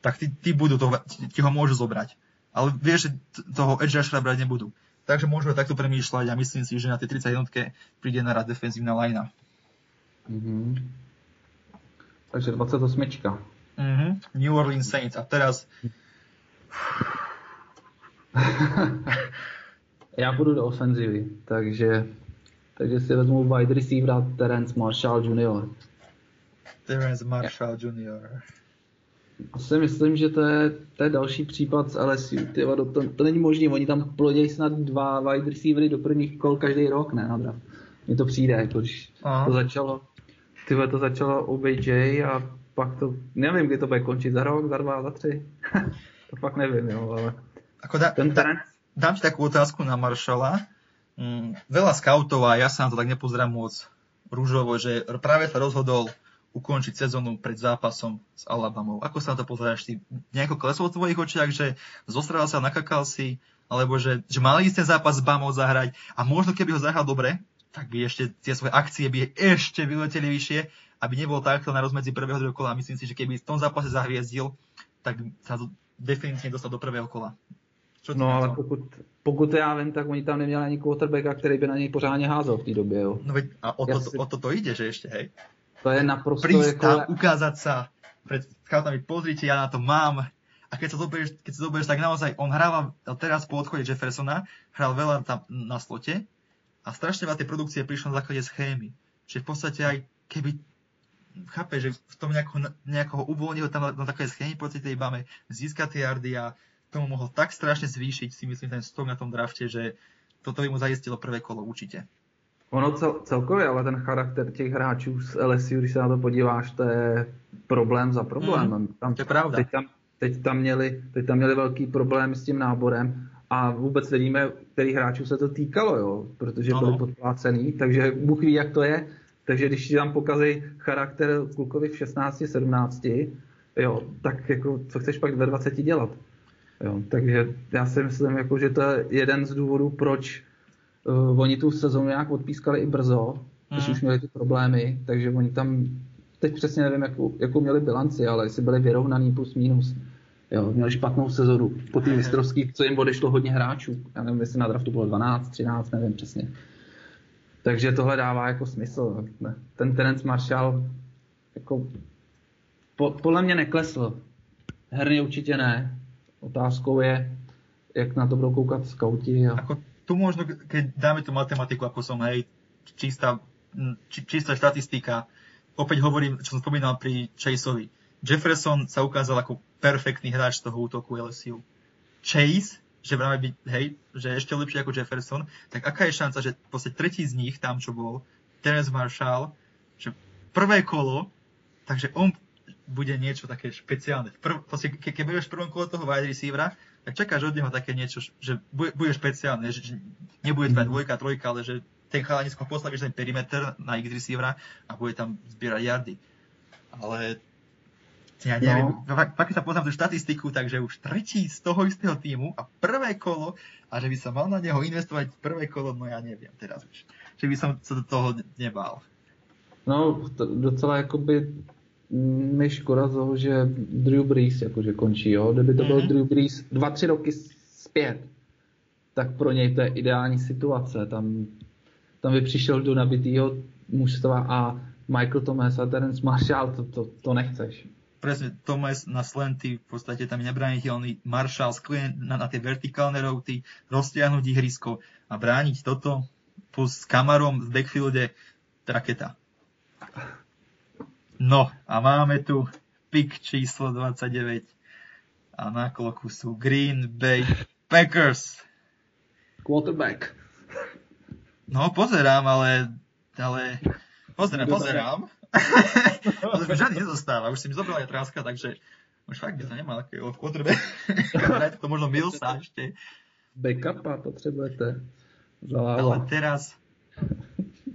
tak tí, tí budú to, ti ho môžu zobrať. Ale vieš, že toho edge rushera brať nebudú. Takže môžeme takto premýšľať a myslím si, že na tej 30 jednotke príde na rad defenzívna lajna. Mm-hmm. Takže 28. Mm-hmm. New Orleans Saints. A teraz... Já půjdu do ofenzivy, takže, takže si vezmu wide receivera Terence Marshall Jr. Terence Marshall Jr si myslím, že to je, to je další případ z LSU. Tyva, to, to, není možné, oni tam plodějí snad dva wide receivery do prvních kol každý rok, ne, na Mně to přijde, jako když Aha. to začalo, tyva, to začalo OBJ a pak to, nevím, kdy to bude končit, za rok, za dva, za tři. to fakt nevím, jo, ale... Ako da, ten da, dám ti takú otázku na Maršala. Mm, veľa scoutov a ja sa na to tak nepozerám moc rúžovo, že práve sa rozhodol ukončiť sezónu pred zápasom s Alabamou. Ako sa na to pozeráš? Ty nejako klesol v tvojich očiach, že zostral sa, nakakal si, alebo že, že mal ísť ten zápas s Bamou zahrať a možno keby ho zahral dobre, tak by ešte tie svoje akcie by ešte vyleteli vyššie, aby nebol takto na rozmedzi prvého druhého kola. Myslím si, že keby v tom zápase zahviezdil, tak sa definitívne dostal do prvého kola. Čo no ale pokud, pokud já vím, tak oni tam neměli ani quarterbacka, který by na něj pořádně házel v té době. Jo. No veď, a o to, si... o to, to ide, že ešte, hej? To je naprosto Prísť jako... ukázať sa pred scoutami, pozrite, ja na to mám. A keď sa zoberieš, keď sa zoberieš, tak naozaj on hráva teraz po odchode Jeffersona, hral veľa tam na slote a strašne veľa tej produkcie prišlo na základe schémy. Čiže v podstate aj keby chápe, že v tom nejako, nejakého uvoľniho tam na, také schémy po tej bame, získa tie yardy a tomu mohol tak strašne zvýšiť, si myslím, ten stok na tom drafte, že toto by mu zaistilo prvé kolo určite. Ono cel, celkově, ale ten charakter těch hráčů z LSU, když se na to podíváš, to je problém za problémem. Mm, tam, to je pravda. Teď tam, teď, tam měli, teď tam měli velký problém s tím náborem a vůbec nevíme, kterých hráčů se to týkalo, jo, protože ano. byli podplácený, takže Bůh ví, jak to je. Takže když ti tam pokazí charakter klukovi v 16, 17, jo, tak jako, co chceš pak ve 20 dělat? Jo, takže já si myslím, jako, že to je jeden z důvodů, proč uh, oni tu sezónu nějak odpískali i brzo, když Mhm. už měli ty problémy, takže oni tam, teď přesně nevím, jakou, jakou měli bilanci, ale jestli byli vyrovnaný plus minus. Jo, měli špatnou sezonu po té mistrovský, co jim odešlo hodně hráčů. Já nevím, jestli na draftu bylo 12, 13, nevím přesně. Takže tohle dává jako smysl. Ten Terence Marshall jako po, podle mě neklesl. Herně určitě ne. Otázkou je, jak na to budou koukat skauti. A... Ako tu možno, keď dáme tú matematiku, ako som, hej, čistá, či, čistá štatistika, opäť hovorím, čo som spomínal pri Chaseovi. Jefferson sa ukázal ako perfektný hráč z toho útoku LSU. Chase, že práve byť, hej, že je ešte lepší ako Jefferson, tak aká je šanca, že proste tretí z nich, tam čo bol, Terence Marshall, že prvé kolo, takže on bude niečo také špeciálne. Prv, proste, ke, keď budeš v prvom kole toho wide receivera, tak čakáš od neho také niečo, že bude, bude špeciálne, že, že nebude tvoja dvojka, trojka, ale že ten chalanisko postavíš ten perimeter na X receivera a bude tam zbierať yardy. Ale ja neviem, no. fakt, sa pozriem tú štatistiku, takže už tretí z toho istého týmu a prvé kolo a že by som mal na neho investovať prvé kolo, no ja neviem teraz už. Že by som sa do toho nebál. No, to docela jakoby mi škoda toho, že Drew Brees jakože končí, jo. Kdyby to byl Mhm. Drew Brees dva, tři roky zpět, tak pro něj to je ideální situace. Tam, tam by přišel do nabitýho mužstva a Michael Thomas a Terence Marshall, to, to, to nechceš. Presne, Thomas na slenty, v podstate tam je nebraniteľný Marshall sklen na, na tie vertikálne routy, roztiahnuť ihrisko a brániť toto plus s kamarom v backfielde raketa. No a máme tu pick číslo 29 a na kloku sú Green Bay Packers. Quarterback. No pozerám, ale, ale pozerám, pozerám. Mi žiadny nezostáva, už si mi zobrali aj tráska, takže už fakt by to nemal quarterback. Dajte to možno Millsa ešte. Backupa potřebujete. Za Ale teraz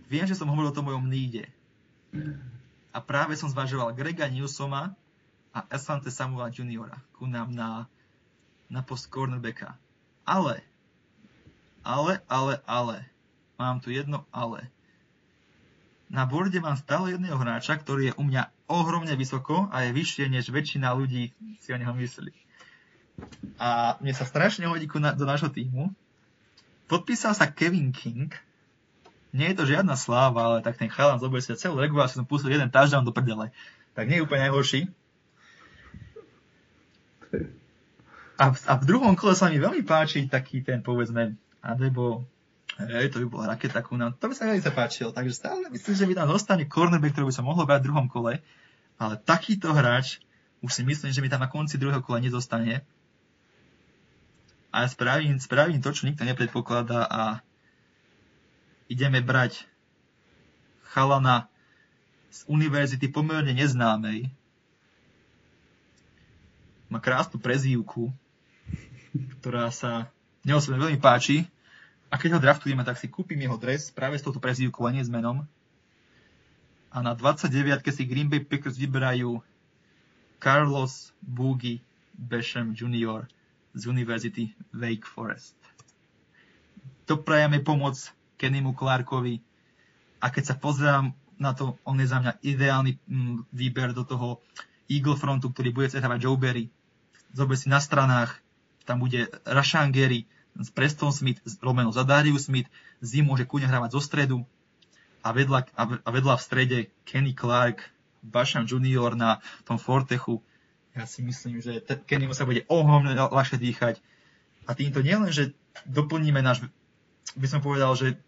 viem, že som hovoril o tom mojom níde. A práve som zvažoval Grega Newsoma a Asante Samuela Juniora ku nám na, na post cornerbacka. Ale, ale, ale, ale, mám tu jedno ale. Na borde mám stále jedného hráča, ktorý je u mňa ohromne vysoko a je vyššie, než väčšina ľudí si o neho myslí. A mne sa strašne hodí do nášho týmu. Podpísal sa Kevin King. Nie je to žiadna sláva, ale tak ten chalan zoberie si celú reguláciu, som pustil jeden touchdown do prdele. Tak nie je úplne najhorší. A v, a v druhom kole sa mi veľmi páči taký ten, povedzme, Adebo, hej, to by bola raketa ku nám. To by sa mi veľmi zapáčil. Takže stále myslím, že by tam zostane cornerback, ktorý by sa mohol brať v druhom kole. Ale takýto hráč, už si myslím, že mi tam na konci druhého kola nezostane. A spravím, spravím to, čo nikto nepredpokladá a ideme brať chalana z univerzity pomerne neznámej. Má krásnu prezývku, ktorá sa mne osobne veľmi páči. A keď ho draftujeme, tak si kúpim jeho dres práve s touto prezývkou a nie s menom. A na 29 si Green Bay Packers vyberajú Carlos Boogie Basham Jr. z Univerzity Wake Forest. Doprajeme pomoc Kennymu Clarkovi a keď sa pozerám na to, on je za mňa ideálny mm, výber do toho Eagle frontu, ktorý bude cehávať Joe Berry. Zober si na stranách, tam bude Rashan Gary, Preston Smith, Romeno za Darius Smith, Zim môže kúňa hrávať zo stredu a vedľa, a vedľa v strede Kenny Clark, Basham Junior na tom Fortechu. Ja si myslím, že te, Kenny sa bude ohromne ľahšie dýchať. A týmto nielen, že doplníme náš, by som povedal, že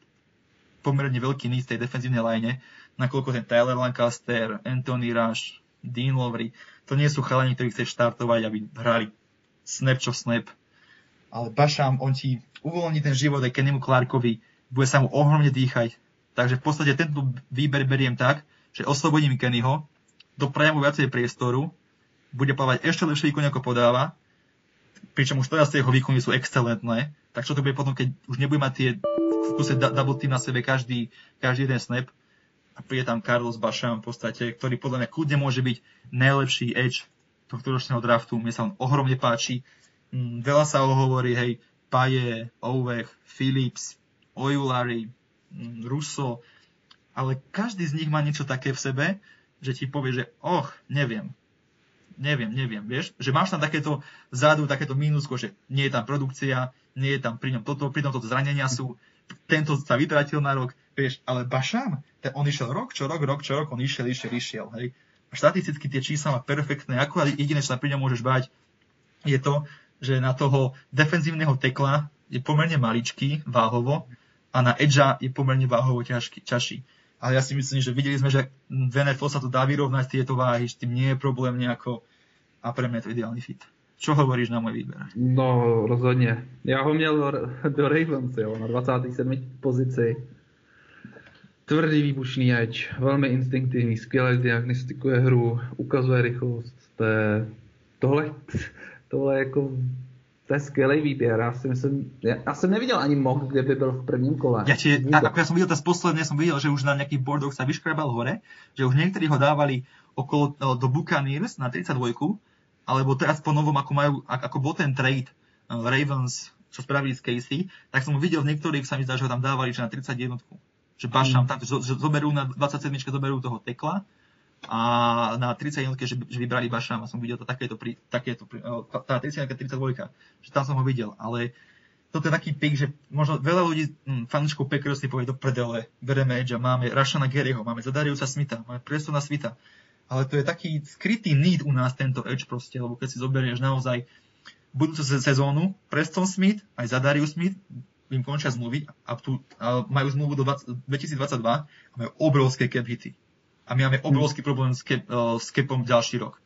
pomerne veľký níz tej defenzívnej line, nakoľko ten Tyler Lancaster, Anthony Rush, Dean Lowry, to nie sú chalani, ktorí chceš štartovať, aby hrali snap čo snap. Ale Basham, on ti uvoľní ten život aj Kennymu Clarkovi, bude sa mu ohromne dýchať. Takže v podstate tento výber beriem tak, že oslobodím Kennyho, doprajem mu viacej priestoru, bude plávať ešte lepšie výkony, ako podáva, pričom už teraz jeho výkony sú excelentné, tak čo to bude potom, keď už nebude mať tie v kuse double team na sebe každý, každý jeden snap a príde tam Carlos Basham v podstate, ktorý podľa mňa kľudne môže byť najlepší edge tohto ročného draftu. Mne sa on ohromne páči. Mm, Veľa sa ho hovorí, hej, Paje, Ovech, Phillips, Ojulari, mm, Russo, ale každý z nich má niečo také v sebe, že ti povie, že och, neviem, neviem, neviem, vieš, že máš tam takéto vzadu, takéto mínusko, že nie je tam produkcia, nie je tam pri ňom toto, pri tom toto zranenia sú, tento sa vytratil na rok, vieš, ale Bašam, ten, on išiel rok, čo rok, rok, čo rok, on išiel, išiel, išiel, hej. Štatisticky tie čísla má perfektné, ako jediné, čo sa pri ňom môžeš bať, je to, že na toho defenzívneho tekla je pomerne maličký váhovo a na edža je pomerne váhovo ťažký, ťažší. Ale ja si myslím, že videli sme, že v NFL sa to dá vyrovnať tieto váhy, že tým nie je problém nejako a pre mňa je to ideálny fit. Čo hovoríš na můj výběr? No, rozhodně. Já ho měl do, do Ravens, jo, na 27. pozici. Tvrdý výbušný edge, velmi instinktivní, skvěle diagnostikuje hru, ukazuje rychlost. To je, tohle, tohle jako to je skvělý výběr. Já, si myslím, já, já jsem neviděl ani mock, kde by byl v prvním kole. Ja, ti, ako ja som videl teraz posledne, som videl, že už na nejakých boardoch sa vyškrabal hore, že už niektorí ho dávali okolo, no, do Buccaneers na 32, alebo teraz po novom, ako, majú, ako bol ten trade uh, Ravens, čo spravili z Casey, tak som videl niektorých, sa mi zdá, že ho tam dávali že na 31. Že Bašam, mm. tam, že, že zoberú na 27. zoberú toho tekla a na 31. že, že vybrali Bašam a som videl to takéto, pri, takéto pri, tá 30 32, že tam som ho videl, ale toto je taký pik, že možno veľa ľudí, hm, fanúškov Packers si povie do prdele, bereme Edge, máme Rashana Garyho, máme Zadariusa Smitha, máme Prestona Smitha, ale to je taký skrytý need u nás tento Edge proste, lebo keď si zoberieš naozaj budúcu sezónu, Preston Smith, aj Zadarius Smith, im končia zmluvy a, tu, a majú zmluvu do 20, 2022 a majú obrovské cap hity. A my máme obrovský problém s, cap, uh, s capom ďalší rok.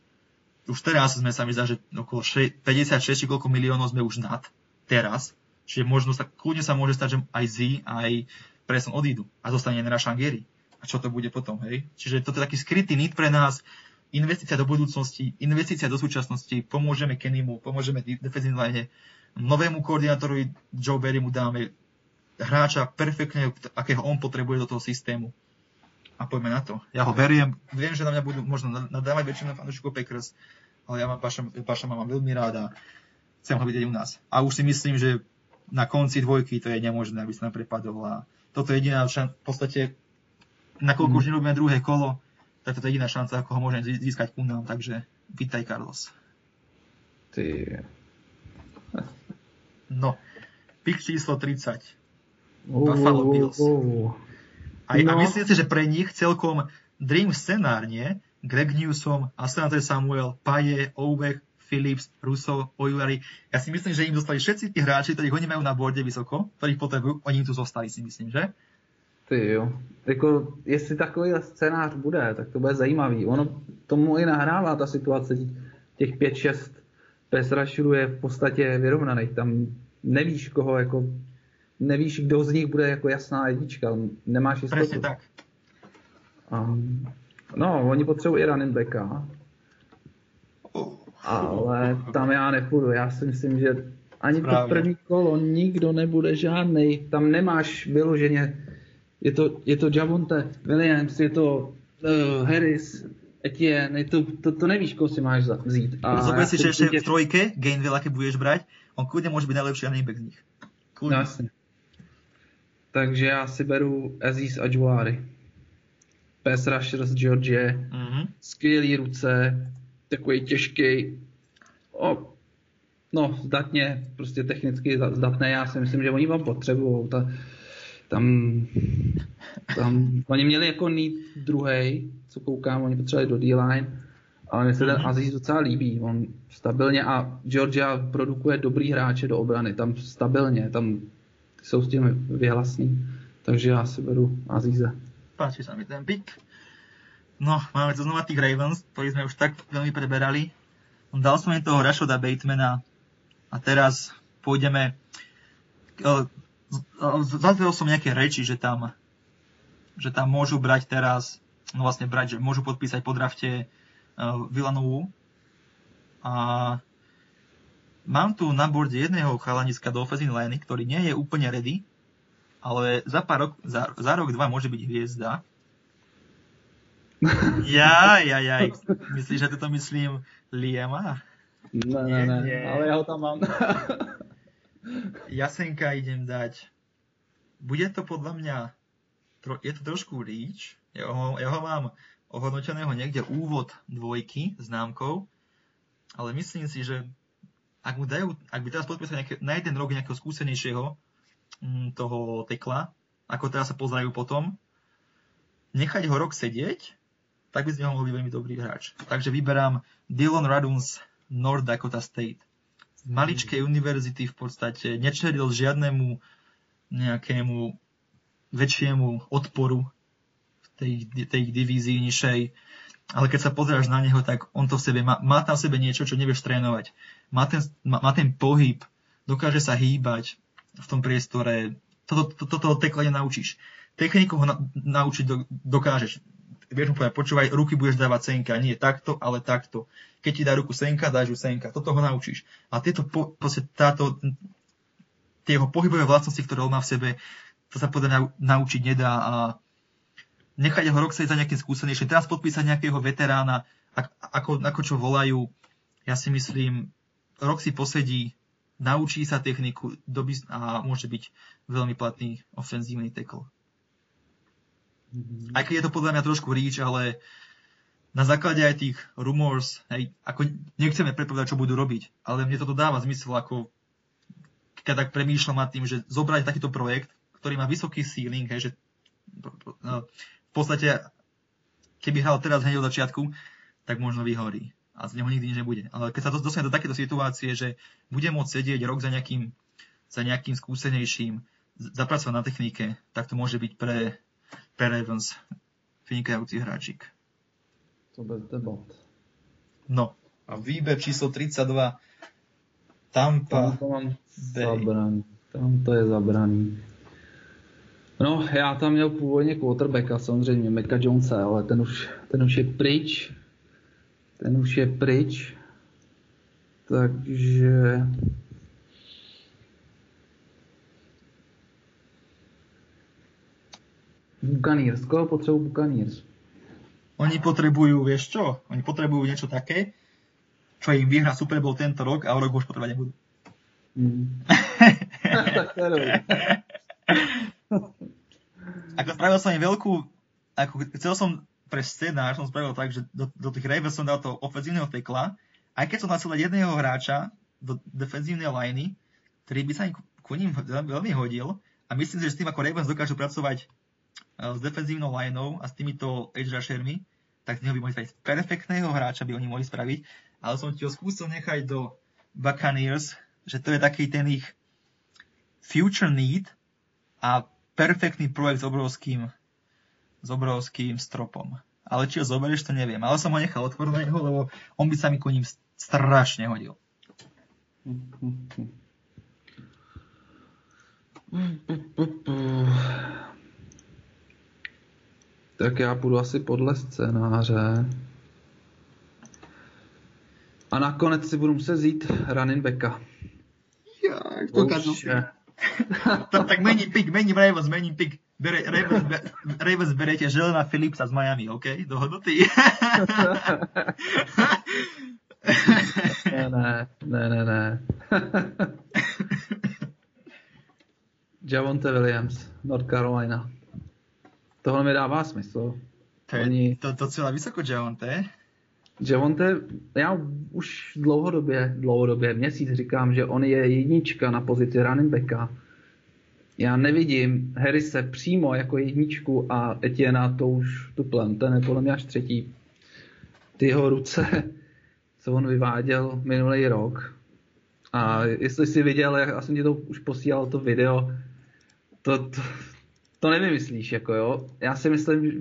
Už teraz sme sa mi zdá, že okolo 56 či koľko miliónov sme už nad teraz. Čiže možno sa, kľudne sa môže stať, že aj Z, aj Preston odídu a zostane Nera Shangeri. A čo to bude potom, hej? Čiže toto je taký skrytý nit pre nás, investícia do budúcnosti, investícia do súčasnosti, pomôžeme Kennymu, pomôžeme defensívnej line, novému koordinátorovi Joe Berry mu dáme hráča perfektne, akého on potrebuje do toho systému a poďme na to. Ja ho beriem, viem, že na mňa budú možno nadávať väčšina fanúšikov Packers, ale ja mám Paša, Paša mám veľmi rád a chcem ho vidieť u nás. A už si myslím, že na konci dvojky to je nemožné, aby sa nám prepadol a toto je jediná šanca, v podstate nakoľko mm. už nerobíme druhé kolo, tak toto je jediná šanca, ako ho môžem získať ku nám, takže vítaj Carlos. Ty. No, pik číslo 30. Uh, Buffalo Bills. Uh, uh. A, no. a myslím si, že pre nich celkom dream scenár, nie? Greg Newsom, Asante Samuel, Paje, Ovech, Phillips, Russo, Oilary. Ja si myslím, že im dostali všetci tí hráči, ktorých oni majú na borde vysoko, ktorých potrebujú, oni im tu zostali, si myslím, že? Ty jo. Jako, jestli takový scénář bude, tak to bude zajímavý. Ono tomu i nahrává ta situace těch 5-6 pass je v podstatě vyrovnaných. Tam nevíš, koho jako nevíš, kdo z nich bude jako jasná jednička. Nemáš jistotu. Presne tak. Um, no, oni potřebují i running backa. Ale tam já nepůjdu. Já si myslím, že ani Správně. to první kolo nikdo nebude žádný. Tam nemáš vyloženě. Je to, je to Javonte Williams, je to uh, Harris, Etienne, je to, to, to nevíš, koho si máš vzít. A Zober si, že ešte v trojke, Gainville, keď budeš brať, on kľudne môže byť najlepší running back z nich. Kľudne. No, jasne. Takže já si beru Aziz Ajuari. Pass rusher z Georgie. Mm-hmm. Skvělý ruce, takový těžký. O, no, zdatně, prostě technicky zdatné. Já si myslím, že oni vám potřebují. Ta, tam, tam, oni měli jako need druhý, co koukám, oni potřebovali do D-line, ale mně se ten mm-hmm. Aziz docela líbí. On stabilně a Georgia produkuje dobrý hráče do obrany, tam stabilně, tam jsou s tím vyhlasní. Takže já si beru Azíze. Páči sa mi ten pick. No, máme tu znova tých Ravens, ktorí sme už tak veľmi preberali. Dal som im toho Rashoda Batemana a teraz pôjdeme... Zazrel som nejaké reči, že tam, že tam môžu brať teraz, no vlastne brať, že môžu podpísať po drafte uh, Villanovu. A Mám tu na borde jedného chalaniska do offensive line, ktorý nie je úplne ready, ale za, pár rok, za, za rok, dva môže byť hviezda. Ja, ja, ja. Myslíš, že toto myslím Liama? Ne, ne, ne, Nie. ale já ho tam mám. Jasenka idem dať. Bude to podľa mňa, tro, je to trošku reach, ja ho, ja ho mám ohodnoteného niekde úvod dvojky známkou, ale myslím si, že ak mu dajú, ak by teraz podpísali nejaké, na jeden rok nejakého skúsenejšieho mm, toho tekla, ako teraz sa pozerajú potom, nechať ho rok sedieť, tak by z neho mohol byť veľmi dobrý hráč. Takže vyberám Dylan Raduns North Dakota State. Z maličkej univerzity v podstate nečeril žiadnemu nejakému väčšiemu odporu v tej, tej divízii nižšej. Ale keď sa pozráš na neho, tak on to v sebe má, má tam v sebe niečo, čo nevieš trénovať. Má ten, má, má ten pohyb, dokáže sa hýbať v tom priestore. Toto, to, to, toto tekla nenaučíš. Techniku ho na, naučiť do, dokážeš. Vieš mu povedať, počúvaj, ruky budeš dávať senka, nie takto, ale takto. Keď ti dá ruku senka, dáš ju senka. Toto ho naučíš. A tieto, po, táto, tie jeho pohybové vlastnosti, ktoré on má v sebe, to sa podľa naučiť nedá a nechať ho rok sedieť za nejakým skúsenejším, teraz podpísať nejakého veterána, ako, ako čo volajú, ja si myslím, rok si posedí, naučí sa techniku a môže byť veľmi platný ofenzívny tackle. Aj keď je to podľa mňa trošku reach, ale na základe aj tých rumors, hej, ako nechceme predpovedať, čo budú robiť, ale mne toto dáva zmysel, ako keď tak premýšľam nad tým, že zobrať takýto projekt, ktorý má vysoký ceiling, hej, že no, v podstate, keby hral teraz hneď od začiatku, tak možno vyhorí a z neho nikdy nič nebude. Ale keď sa to dostane do takéto situácie, že bude môcť sedieť rok za nejakým, za nejakým skúsenejším, zapracovať na technike, tak to môže byť pre, pre Ravens vynikajúci hráčik. To bez debat. No a výber číslo 32 Tampa Tam to mám Bay. zabraný. Tam to je zabraný. No, já tam měl původně quarterbacka, samozřejmě, Meka Jonesa, ale ten už, ten už je pryč. Ten už je pryč. Takže... Buccaneers. Koho potřebují Buccaneers? Oni potrebujú, vieš čo? Oni potrebujú niečo také, čo im vyhrá Super Bowl tento rok a o rok už potrebovať nebudú. Dobrý. Ako spravil som im veľkú, ako chcel som pre scenár, som spravil tak, že do, do tých Ravens som dal toho ofenzívneho tekla, aj keď som nasil jedného hráča do defenzívnej liney, ktorý by sa im ku ním veľmi hodil. A myslím si, že s tým ako Ravens dokážu pracovať eh, s defenzívnou lineou a s týmito edge rushermi, tak z neho by mohli spraviť perfektného hráča, by oni mohli spraviť, ale som ti ho skúsil nechať do Buccaneers, že to je taký ten ich future need a perfektný projekt s obrovským, s obrovským stropom. Ale či ho zoberieš, to neviem. Ale som ho nechal otvoreného, lebo on by sa mi ku ním strašne hodil. Tak já půjdu asi podle scénáře. A nakonec si budu muset vzít running backa. Ja, Už je. tak, tak mení pick, mení Ravens, mení pick. Bere, Ravens, be, Ravens berete Želena Philipsa z Miami, OK? Dohodnutý? Ne, ne, ne, ne, ne. Javonte Williams, North Carolina. Tohle mi dává smysl. to je Oni- to, docela vysoko, Javonte. Javonte, já už dlouhodobě, dlouhodobě, měsíc říkám, že on je jednička na pozici running backa. Já nevidím Harrise přímo jako jedničku a Etiena to už tuplem, ten je podle mě až třetí. Ty jeho ruce, co on vyváděl minulý rok. A jestli jsi viděl, já jsem ti to už posílal to video, to, to, to nevymyslíš, jako jo. Já si myslím,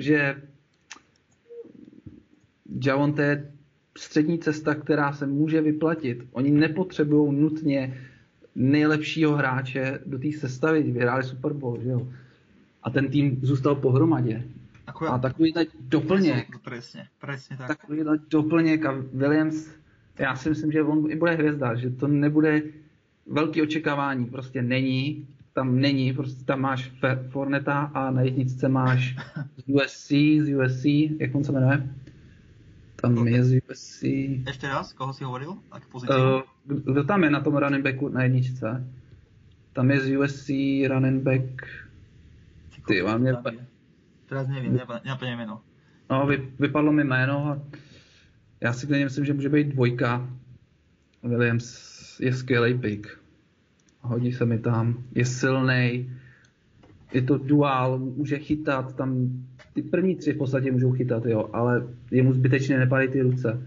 že Javonte je střední cesta, která se může vyplatit. Oni nepotřebují nutně nejlepšího hráče do té sestavy, vyhráli Super Bowl, že jo. A ten tým zůstal pohromadě. Ako A takovýhle doplněk, Presne, presne tak. takovýhle doplněk a Williams, já si myslím, že on i bude hvězda, že to nebude velký očekávání, prostě není. tam není, prostě tam máš Forneta a na jedničce máš z USC, z USC, jak on se jmenuje? Tam je z USC. Ešte raz, koho si hovoril? Akú pozíciu? Uh, kdo tam je na tom running backu na jedničce? Tam je z USC running back. Ty, mám mě... Teraz nepa- nenapadne meno. No, vy, vypadlo mi jméno a já si klidně myslím, že může být dvojka. Williams je skvělý pick. Hodí se mi tam, je silný, je to dual, může chytat, tam ty první tři v podstatě můžou chytat, jo, ale jemu zbytečně nepadají ty ruce.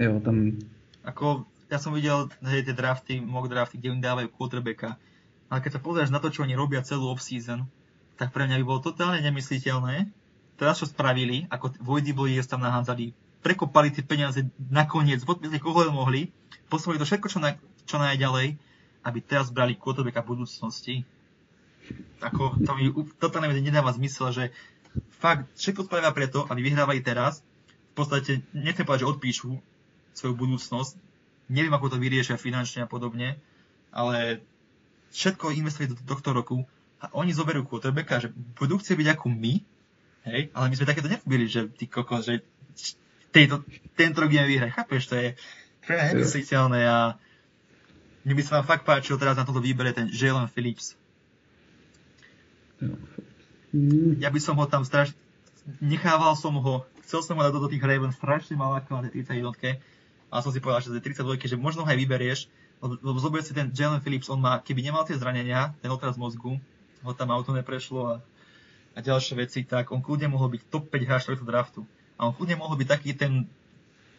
Jo, tam, Ako, ja som videl hej, tie drafty, mock drafty, kde im dávajú quarterbacka. Ale keď sa pozrieš na to, čo oni robia celú off-season, tak pre mňa by bolo totálne nemysliteľné. Teraz čo spravili, ako Vojdy Boyers tam nahádzali, prekopali tie peniaze nakoniec, podpísali koho len mohli, poslali to všetko čo, na, čo najďalej, aby teraz brali quarterbacka budúcnosti. Ako, to mi totálne nedáva zmysel, že fakt všetko spravia preto, aby vyhrávali teraz. V podstate, nechcem povedať, že odpíšu svoju budúcnosť. Neviem, ako to vyriešia finančne a podobne, ale všetko investovali do tohto roku a oni zoberú quarterbacka, že budú chcieť byť ako my, hej, ale my sme takéto nerobili, že ty kokos, že tejto, tento rok ideme vyhrať, chápeš, to je pre mňa nemysliteľné a mne by sa vám fakt páčil teraz na toto výbere ten Jalen Phillips. Mm, Ja by som ho tam strašne, nechával som ho, chcel som ho dať do tých Ravens, strašne mal ako na tej 31 a som si povedal, že tej 32 že možno ho aj vyberieš, lebo, zober si ten Jalen Phillips, on má, keby nemal tie zranenia, ten otraz mozgu, ho tam auto neprešlo a, a ďalšie veci, tak on kľudne mohol byť top 5 hráč tohto draftu. A on kľudne mohol byť taký ten,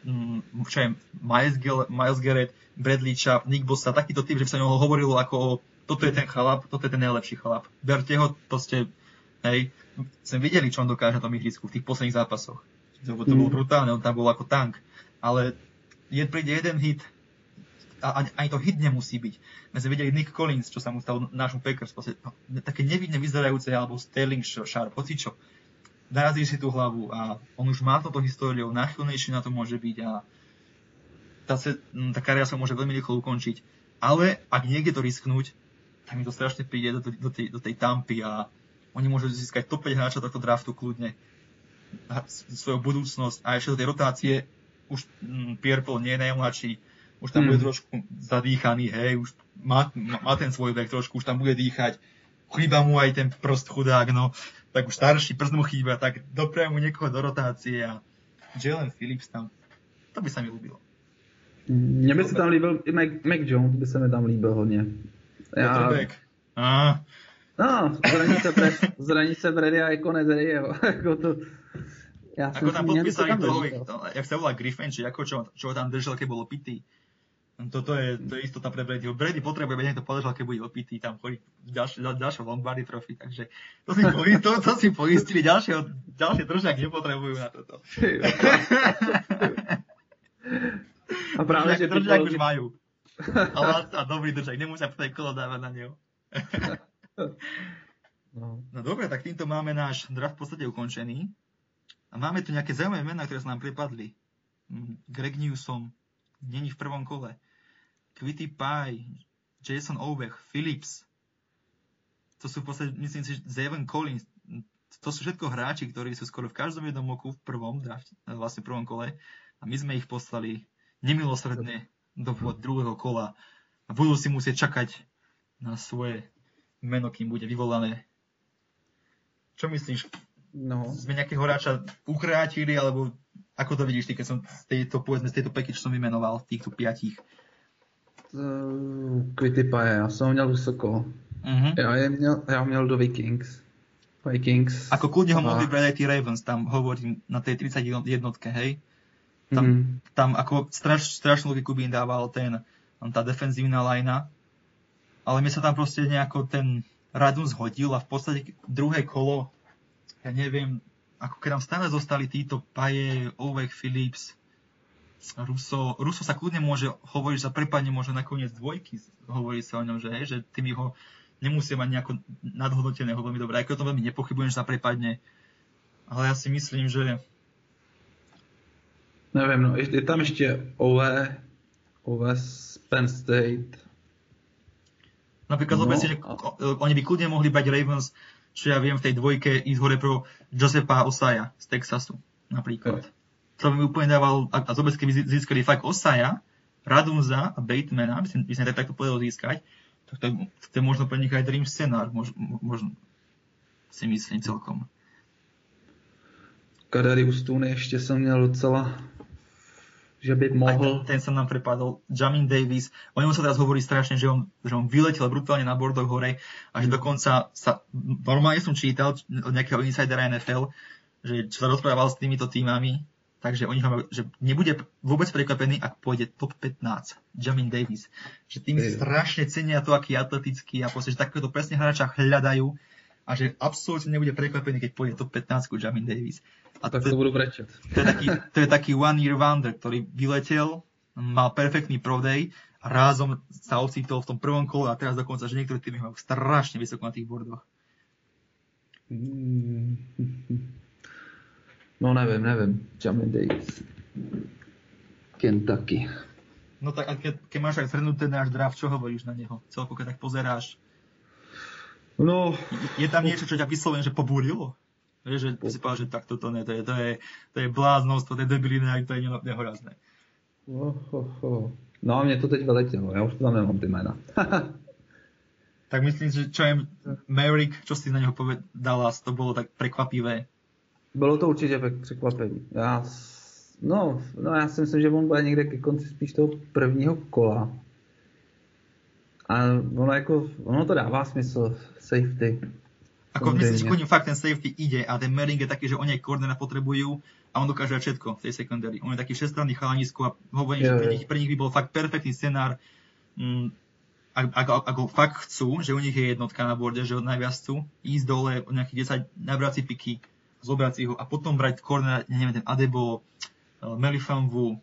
mm, čo je, Miles, Gel- Miles Garrett, Bradley Chubb, Nick Bosa, takýto typ, že by sa o hovorilo ako o, toto je ten chalap, toto je ten najlepší chalap. Berte ho, to ste, hej, sme videli, čo on dokáže na tom ihrisku v tých posledných zápasoch. To, to bolo Mm. brutálne, on tam bol ako tank. Ale je príde jeden hit, a ani, ani to hit nemusí byť. My sme videli Nick Collins, čo sa mu stalo nášmu Packers, proste, no, také nevidne vyzerajúce, alebo Sterling Sharp, hoci čo. Narazí si tú hlavu a on už má toto históriou, náchylnejší na to môže byť a tá, se, m, tá kariéra sa môže veľmi rýchlo ukončiť. Ale ak niekde to risknúť, tak mi to strašne príde do, do, tej, do tej tampy a oni môžu získať top 5 hráčov tohto draftu kľudne. Svoju budúcnosť a ešte do tej rotácie už mm, Pierre Paul nie je najmladší, už tam Mm. bude trošku zadýchaný, hej, už má, má, ten svoj vek trošku, už tam bude dýchať, chýba mu aj ten prst chudák, no, tak už starší prst mu chýba, tak doprajú mu niekoho do rotácie a Jalen Phillips tam, to by sa mi ľúbilo. Mně by se tam líbil i Mac, Mac Jones, by se mi tam líbil hodně. Quarterback. Ah, no, zraní se, Brad, zraní se Brady a jako nezrej, jo. jako to, si ako tam podpísali toho, to, jak sa volá Griffin, či ako, čo, čo tam držal, keď bol opitý. Toto je, to je istota pre Bradyho. Brady potrebuje, aby niekto podržal, keď bude opitý, tam chodí ďalšie, ďalšie Lombardy trofy, takže to si, poistili, to, to si poistili, ďalšie, ďalšie držák nepotrebujú na toto. A právě, že Držák, už majú. Ale a dobrý držák, nemusia potom kolo dávať na neho. No. No dobre, tak týmto máme náš draft v podstate ukončený. A máme tu nejaké zaujímavé mená, ktoré sa nám pripadli. Mm, Greg Newsom, není v prvom kole. Quitty Pie, Jason Ovech, Phillips. To sú v podstate, myslím si, že Zayvon Collins. To sú všetko hráči, ktorí sú skoro v každom jednom oku v prvom drafte, vlastne v prvom kole. A my sme ich poslali nemilosredne do druhého kola. A budú si musieť čakať na svoje meno, kým bude vyvolané. Čo myslíš? no. Sme nejakého hráča ukrátili, alebo ako to vidíš ty, keď som z tejto, povedzme, z tejto čo som vymenoval, týchto piatich? Uh, Quitty Pie, já jsem ho měl vysoko. Uh-huh. Já, je měl, já měl do Vikings. Vikings. Ako kľudne ho mohli brať aj tí Ravens, tam hovorím na tej 31 jednotke, hej? Tam, Mhm. tam ako straš, strašnú logiku by im dával ten, tam tá defenzívna lajna, ale mi sa tam proste nejako ten Radun zhodil a v podstate druhé kolo, ja neviem, ako keď tam stále zostali títo Paje, Ovek, Phillips, Ruso, Ruso sa kľudne môže hovoriť, že sa prepadne možno nakoniec dvojky, hovorí sa o ňom, že, hej, že tým ho nemusia mať nejako nadhodnoteného veľmi dobre, aj keď o tom veľmi nepochybujem, že sa prepadne, ale ja si myslím, že Nevím, no, je, tam ještě Ove z Penn State. Napríklad No, si, že o- oni by kľudne mohli brať Ravens, čo ja viem, v tej dvojke ísť hore pro Josepa Osaja z Texasu, napríklad. To by mi úplne dával, a, a zober si, keby získali fakt Osaja, Radunza a Batemana, by si, by si tak takto povedal získať, tak to, to je možno pre nich aj dream scenár, mož, mo- možno si myslím celkom. Kadarius Tooney ještě jsem měl docela, že by Aj mohl. ten, ten sa nám prepadol, Jamin Davis, o ňom sa teraz hovorí strašne, že on, že on vyletel brutálne na bordoch hore a že dokonca sa, normálne som čítal od nejakého insidera NFL, že čo sa rozprával s týmito týmami, takže oni ho, že nebude vôbec prekvapený, ak pôjde top 15, Jamin Davis. Že tým Je. strašne cenia to, aký je atletický a proste, že takéto presne hráča hľadajú a že absolútne nebude prekvapený, keď pôjde top 15 Jamin Davis. A Tak to budu brečet. to je taký, to je taký one year wonder, ktorý vyletel, mal perfektný prodej a rázom sa ocitol v tom prvom kole a teraz dokonca, že niektorí týmy majú strašne vysoko na tých bordoch. Mm. No nevím, nevím. Jamin Davis. Kentucky. No tak a keď, keď máš aj zhrnúť ten náš draft, čo hovoríš na neho? Celko, keď tak pozeráš. No, Je, tam niečo, čo ťa vyslovene, že pobúrilo? Vieš, že si povedal, že tak toto ne, to je, to je, to je bláznost, to je debilina, to je ne- nehorazné. oh, oh. no a mě to teď vyletělo, já už to tam nemám ty jména. Tak myslím, že čo je Merrick, čo si na neho povedala, to bolo tak prekvapivé. Bylo to určitě překvapení. Já, no, no, já si myslím, že on bude někde ke konci spíš toho prvního kola. A ono jako, ono to dává smysl, safety. Ako že ku ním fakt ten safety ide a ten Merring je taký, že oni aj koordina potrebujú a on dokáže všetko v tej secondary. On je taký všestranný chalanisko a hovorím, že Jo, pre nich, pre nich by bol fakt perfektný scenár. Mm, ak, ak, ak, ho fakt chcú, že u nich je jednotka na borde, že najviac chcú, ísť dole o nejakých 10, nabrať si piky, zobrať si ho a potom brať koordina, ja neviem, ten Adebo, eh, Melifanvu,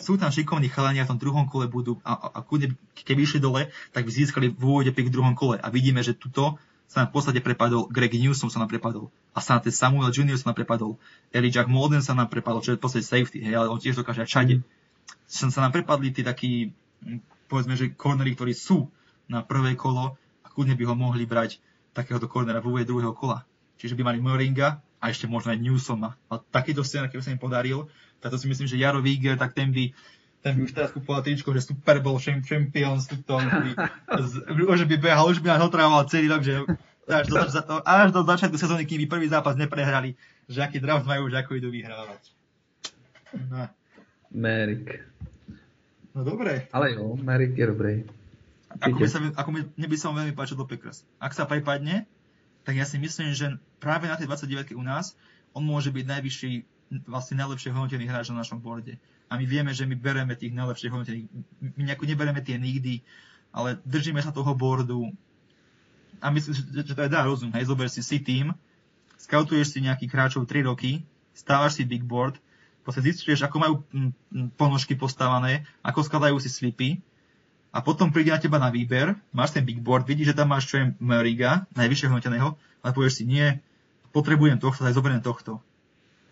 sú tam šikovní chalani a v tom druhom kole budú a, a, a keby išli dole, tak by získali v úvode pick v druhom kole a vidíme, že tuto sa nám v podstate prepadol, Greg Newsom sa nám prepadol, a Sante Samuel Jr. sa nám prepadol, Elijah Molden sa nám prepadol, čo je v podstate safety, hej, ale on tiež dokáže všade. Som sa nám prepadli tí takí, mm, povedzme, že cornery, ktorí sú na prvé kolo a kľudne by ho mohli brať takéhoto cornera v úvode druhého kola. Čiže by mali Moringa a ešte možno aj Newsoma. A takýto scénar, keby sa im podaril, tak to si myslím, že Jaro Víger, tak ten by ten by už teraz kúpoval tričko, že Super Bowl Champ- Champions, tuto, by, behal, už by nás otrával celý rok, že až do, až do začiatku sezóny, kým by prvý zápas neprehrali, že aký draft majú, že ako idú vyhrávať. No, Merrick. no dobre, Ale jo, Merrick je dobrý. ako by, sa, ako by, mne by sa vám veľmi páčil do Packers. Ak sa prepadne, tak ja si myslím, že práve na tej 29 u nás on môže byť najvyšší, vlastne najlepšie hodnotený hráč na našom borde. A my vieme, že my bereme tých najlepších hodnotených. My nejako nebereme tie nikdy, ale držíme sa toho bordu. A myslím, že, to je dá rozum. Hej, zober si si tým, scoutuješ si nejakých hráčov 3 roky, stávaš si big board, proste zistuješ, ako majú mm, mm, ponožky postavané, ako skladajú si slipy, a potom príde na teba na výber, máš ten big board, vidíš, že tam máš čo je Meriga, najvyššieho hodnoteného, ale povieš si, nie, potrebujem tohto, tak zoberiem tohto.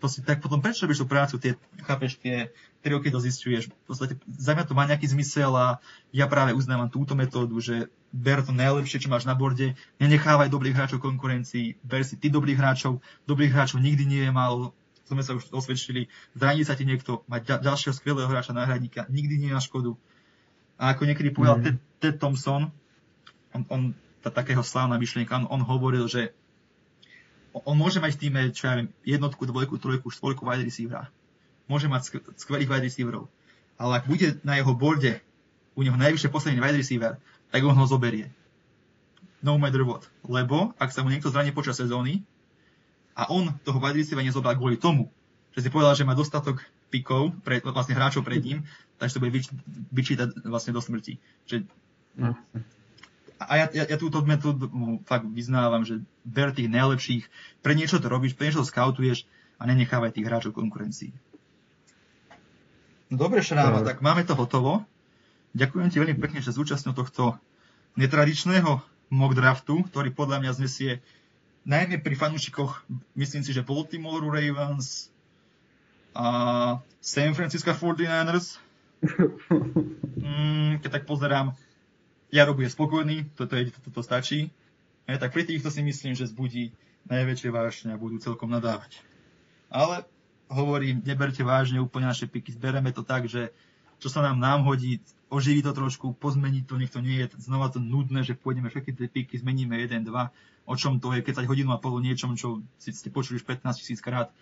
Proste, tak potom prečo robíš tú prácu, tie, chápeš, tie 3 roky to zistuješ. V podstate za mňa to má nejaký zmysel a ja práve uznávam túto metódu, že ber to najlepšie, čo máš na borde, nenechávaj dobrých hráčov konkurencii, ber si ty dobrých hráčov, dobrých hráčov nikdy nie je málo, sme sa už osvedčili, zraní sa ti niekto, mať ďa, ďalšieho skvelého hráča náhradníka, nikdy nie je na škodu. A ako niekedy povedal Mhm. Ted, Ted Thompson, on, on tá, takého slávna myšlienka, on, on hovoril, že on môže mať v týme, čo ja viem, jednotku, dvojku, trojku, štvorku wide receivera. Môže mať skv- skvelých wide receiverov. Ale ak bude na jeho borde u neho najvyššie posledný wide receiver, tak on ho zoberie. No matter what. Lebo ak sa mu niekto zraní počas sezóny a on toho wide receivera nezobral kvôli tomu, že si povedal, že má dostatok pikov, pre, vlastne hráčov pred ním, takže to bude vyč, vyčítať vlastne do smrti. Že No. A ja, ja, ja túto metódu fakt vyznávam, že ber tých najlepších, pre niečo to robíš, pre niečo to scoutuješ a nenechávaj tých hráčov konkurencii. No dobre, Šráva, No. tak máme to hotovo. Ďakujem ti veľmi pekne, že zúčastnil tohto netradičného mock draftu, ktorý podľa mňa znesie najmä pri fanúšikoch, myslím si, že Baltimore Ravens a San Francisco 49ers. Mm, keď tak pozerám, Jaro bude spokojný, toto, je, toto, toto stačí. E, tak pri týchto si myslím, že zbudí najväčšie vášne a budú celkom nadávať. Ale hovorím, neberte vážne úplne naše piky, zbereme to tak, že čo sa nám nám hodí, oživí to trošku, pozmeniť to, nech to nie je znova to nudné, že pôjdeme všetky tie piky, zmeníme jeden, dva, o čom to je, keď sa hodinu a pol niečom, čo si ste počuli už 15 tisíc krát.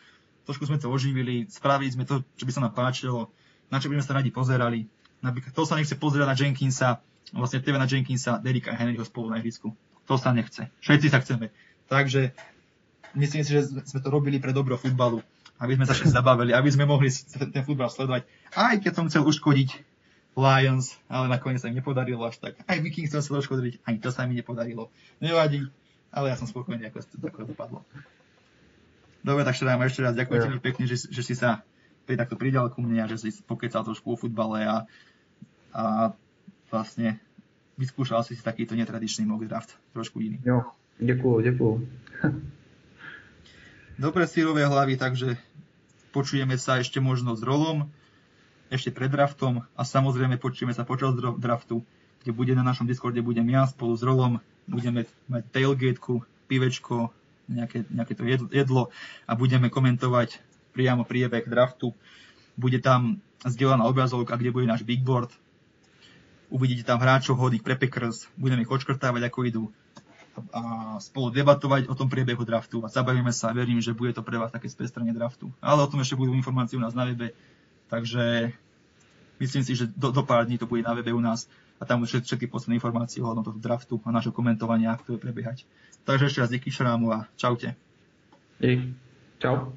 Trošku sme to oživili, spravili sme to, čo by sa nám páčilo, na čo by sme sa radi pozerali. Napríklad, to sa nechce pozerať na Jenkinsa, vlastne TV na Jenkinsa, Derika Henryho spolu na ihrisku. To sa nechce. Všetci sa chceme. Takže myslím si, že sme to robili pre dobro futbalu aby sme sa všetci zabavili, aby sme mohli ten, futbal sledovať. Aj keď som chcel uškodiť Lions, ale nakoniec sa im nepodarilo až tak. Aj Vikings som chcel uškodiť, ani to sa mi nepodarilo. Nevadí, ale ja som spokojný, ako to takto dopadlo. Dobre, tak Štedám, ešte raz ďakujem yeah. pekne, že, že si sa pri takto pridal ku mne a že si pokecal trošku o futbale a, a vlastne vyskúšal si takýto netradičný mock draft, trošku iný. Jo, ďakujem, ďakujem. Dobre sírové hlavy, takže počujeme sa ešte možno s Rolom, ešte pred draftom a samozrejme počujeme sa počas draftu, kde bude na našom Discorde budem ja spolu s Rolom, budeme mať tailgateku, pivečko, nejaké, nejaké to jedlo a budeme komentovať priamo priebeh draftu. Bude tam zdieľaná obrazovka, kde bude náš big board. Uvidíte tam hráčov hodných pre Packers, budeme ich odškrtávať, ako idú a spolu debatovať o tom priebehu draftu a zabavíme sa a verím, že bude to pre vás také spestrenie draftu. Ale o tom ešte budú informácie u nás na webe, takže myslím si, že do, do pár dní to bude na webe u nás a tam všetky, všetky posledné informácie ohľadom toho draftu a našho komentovania, ako to bude prebiehať. Takže ešte raz díky Šrámu a čaute. Dík. Čau.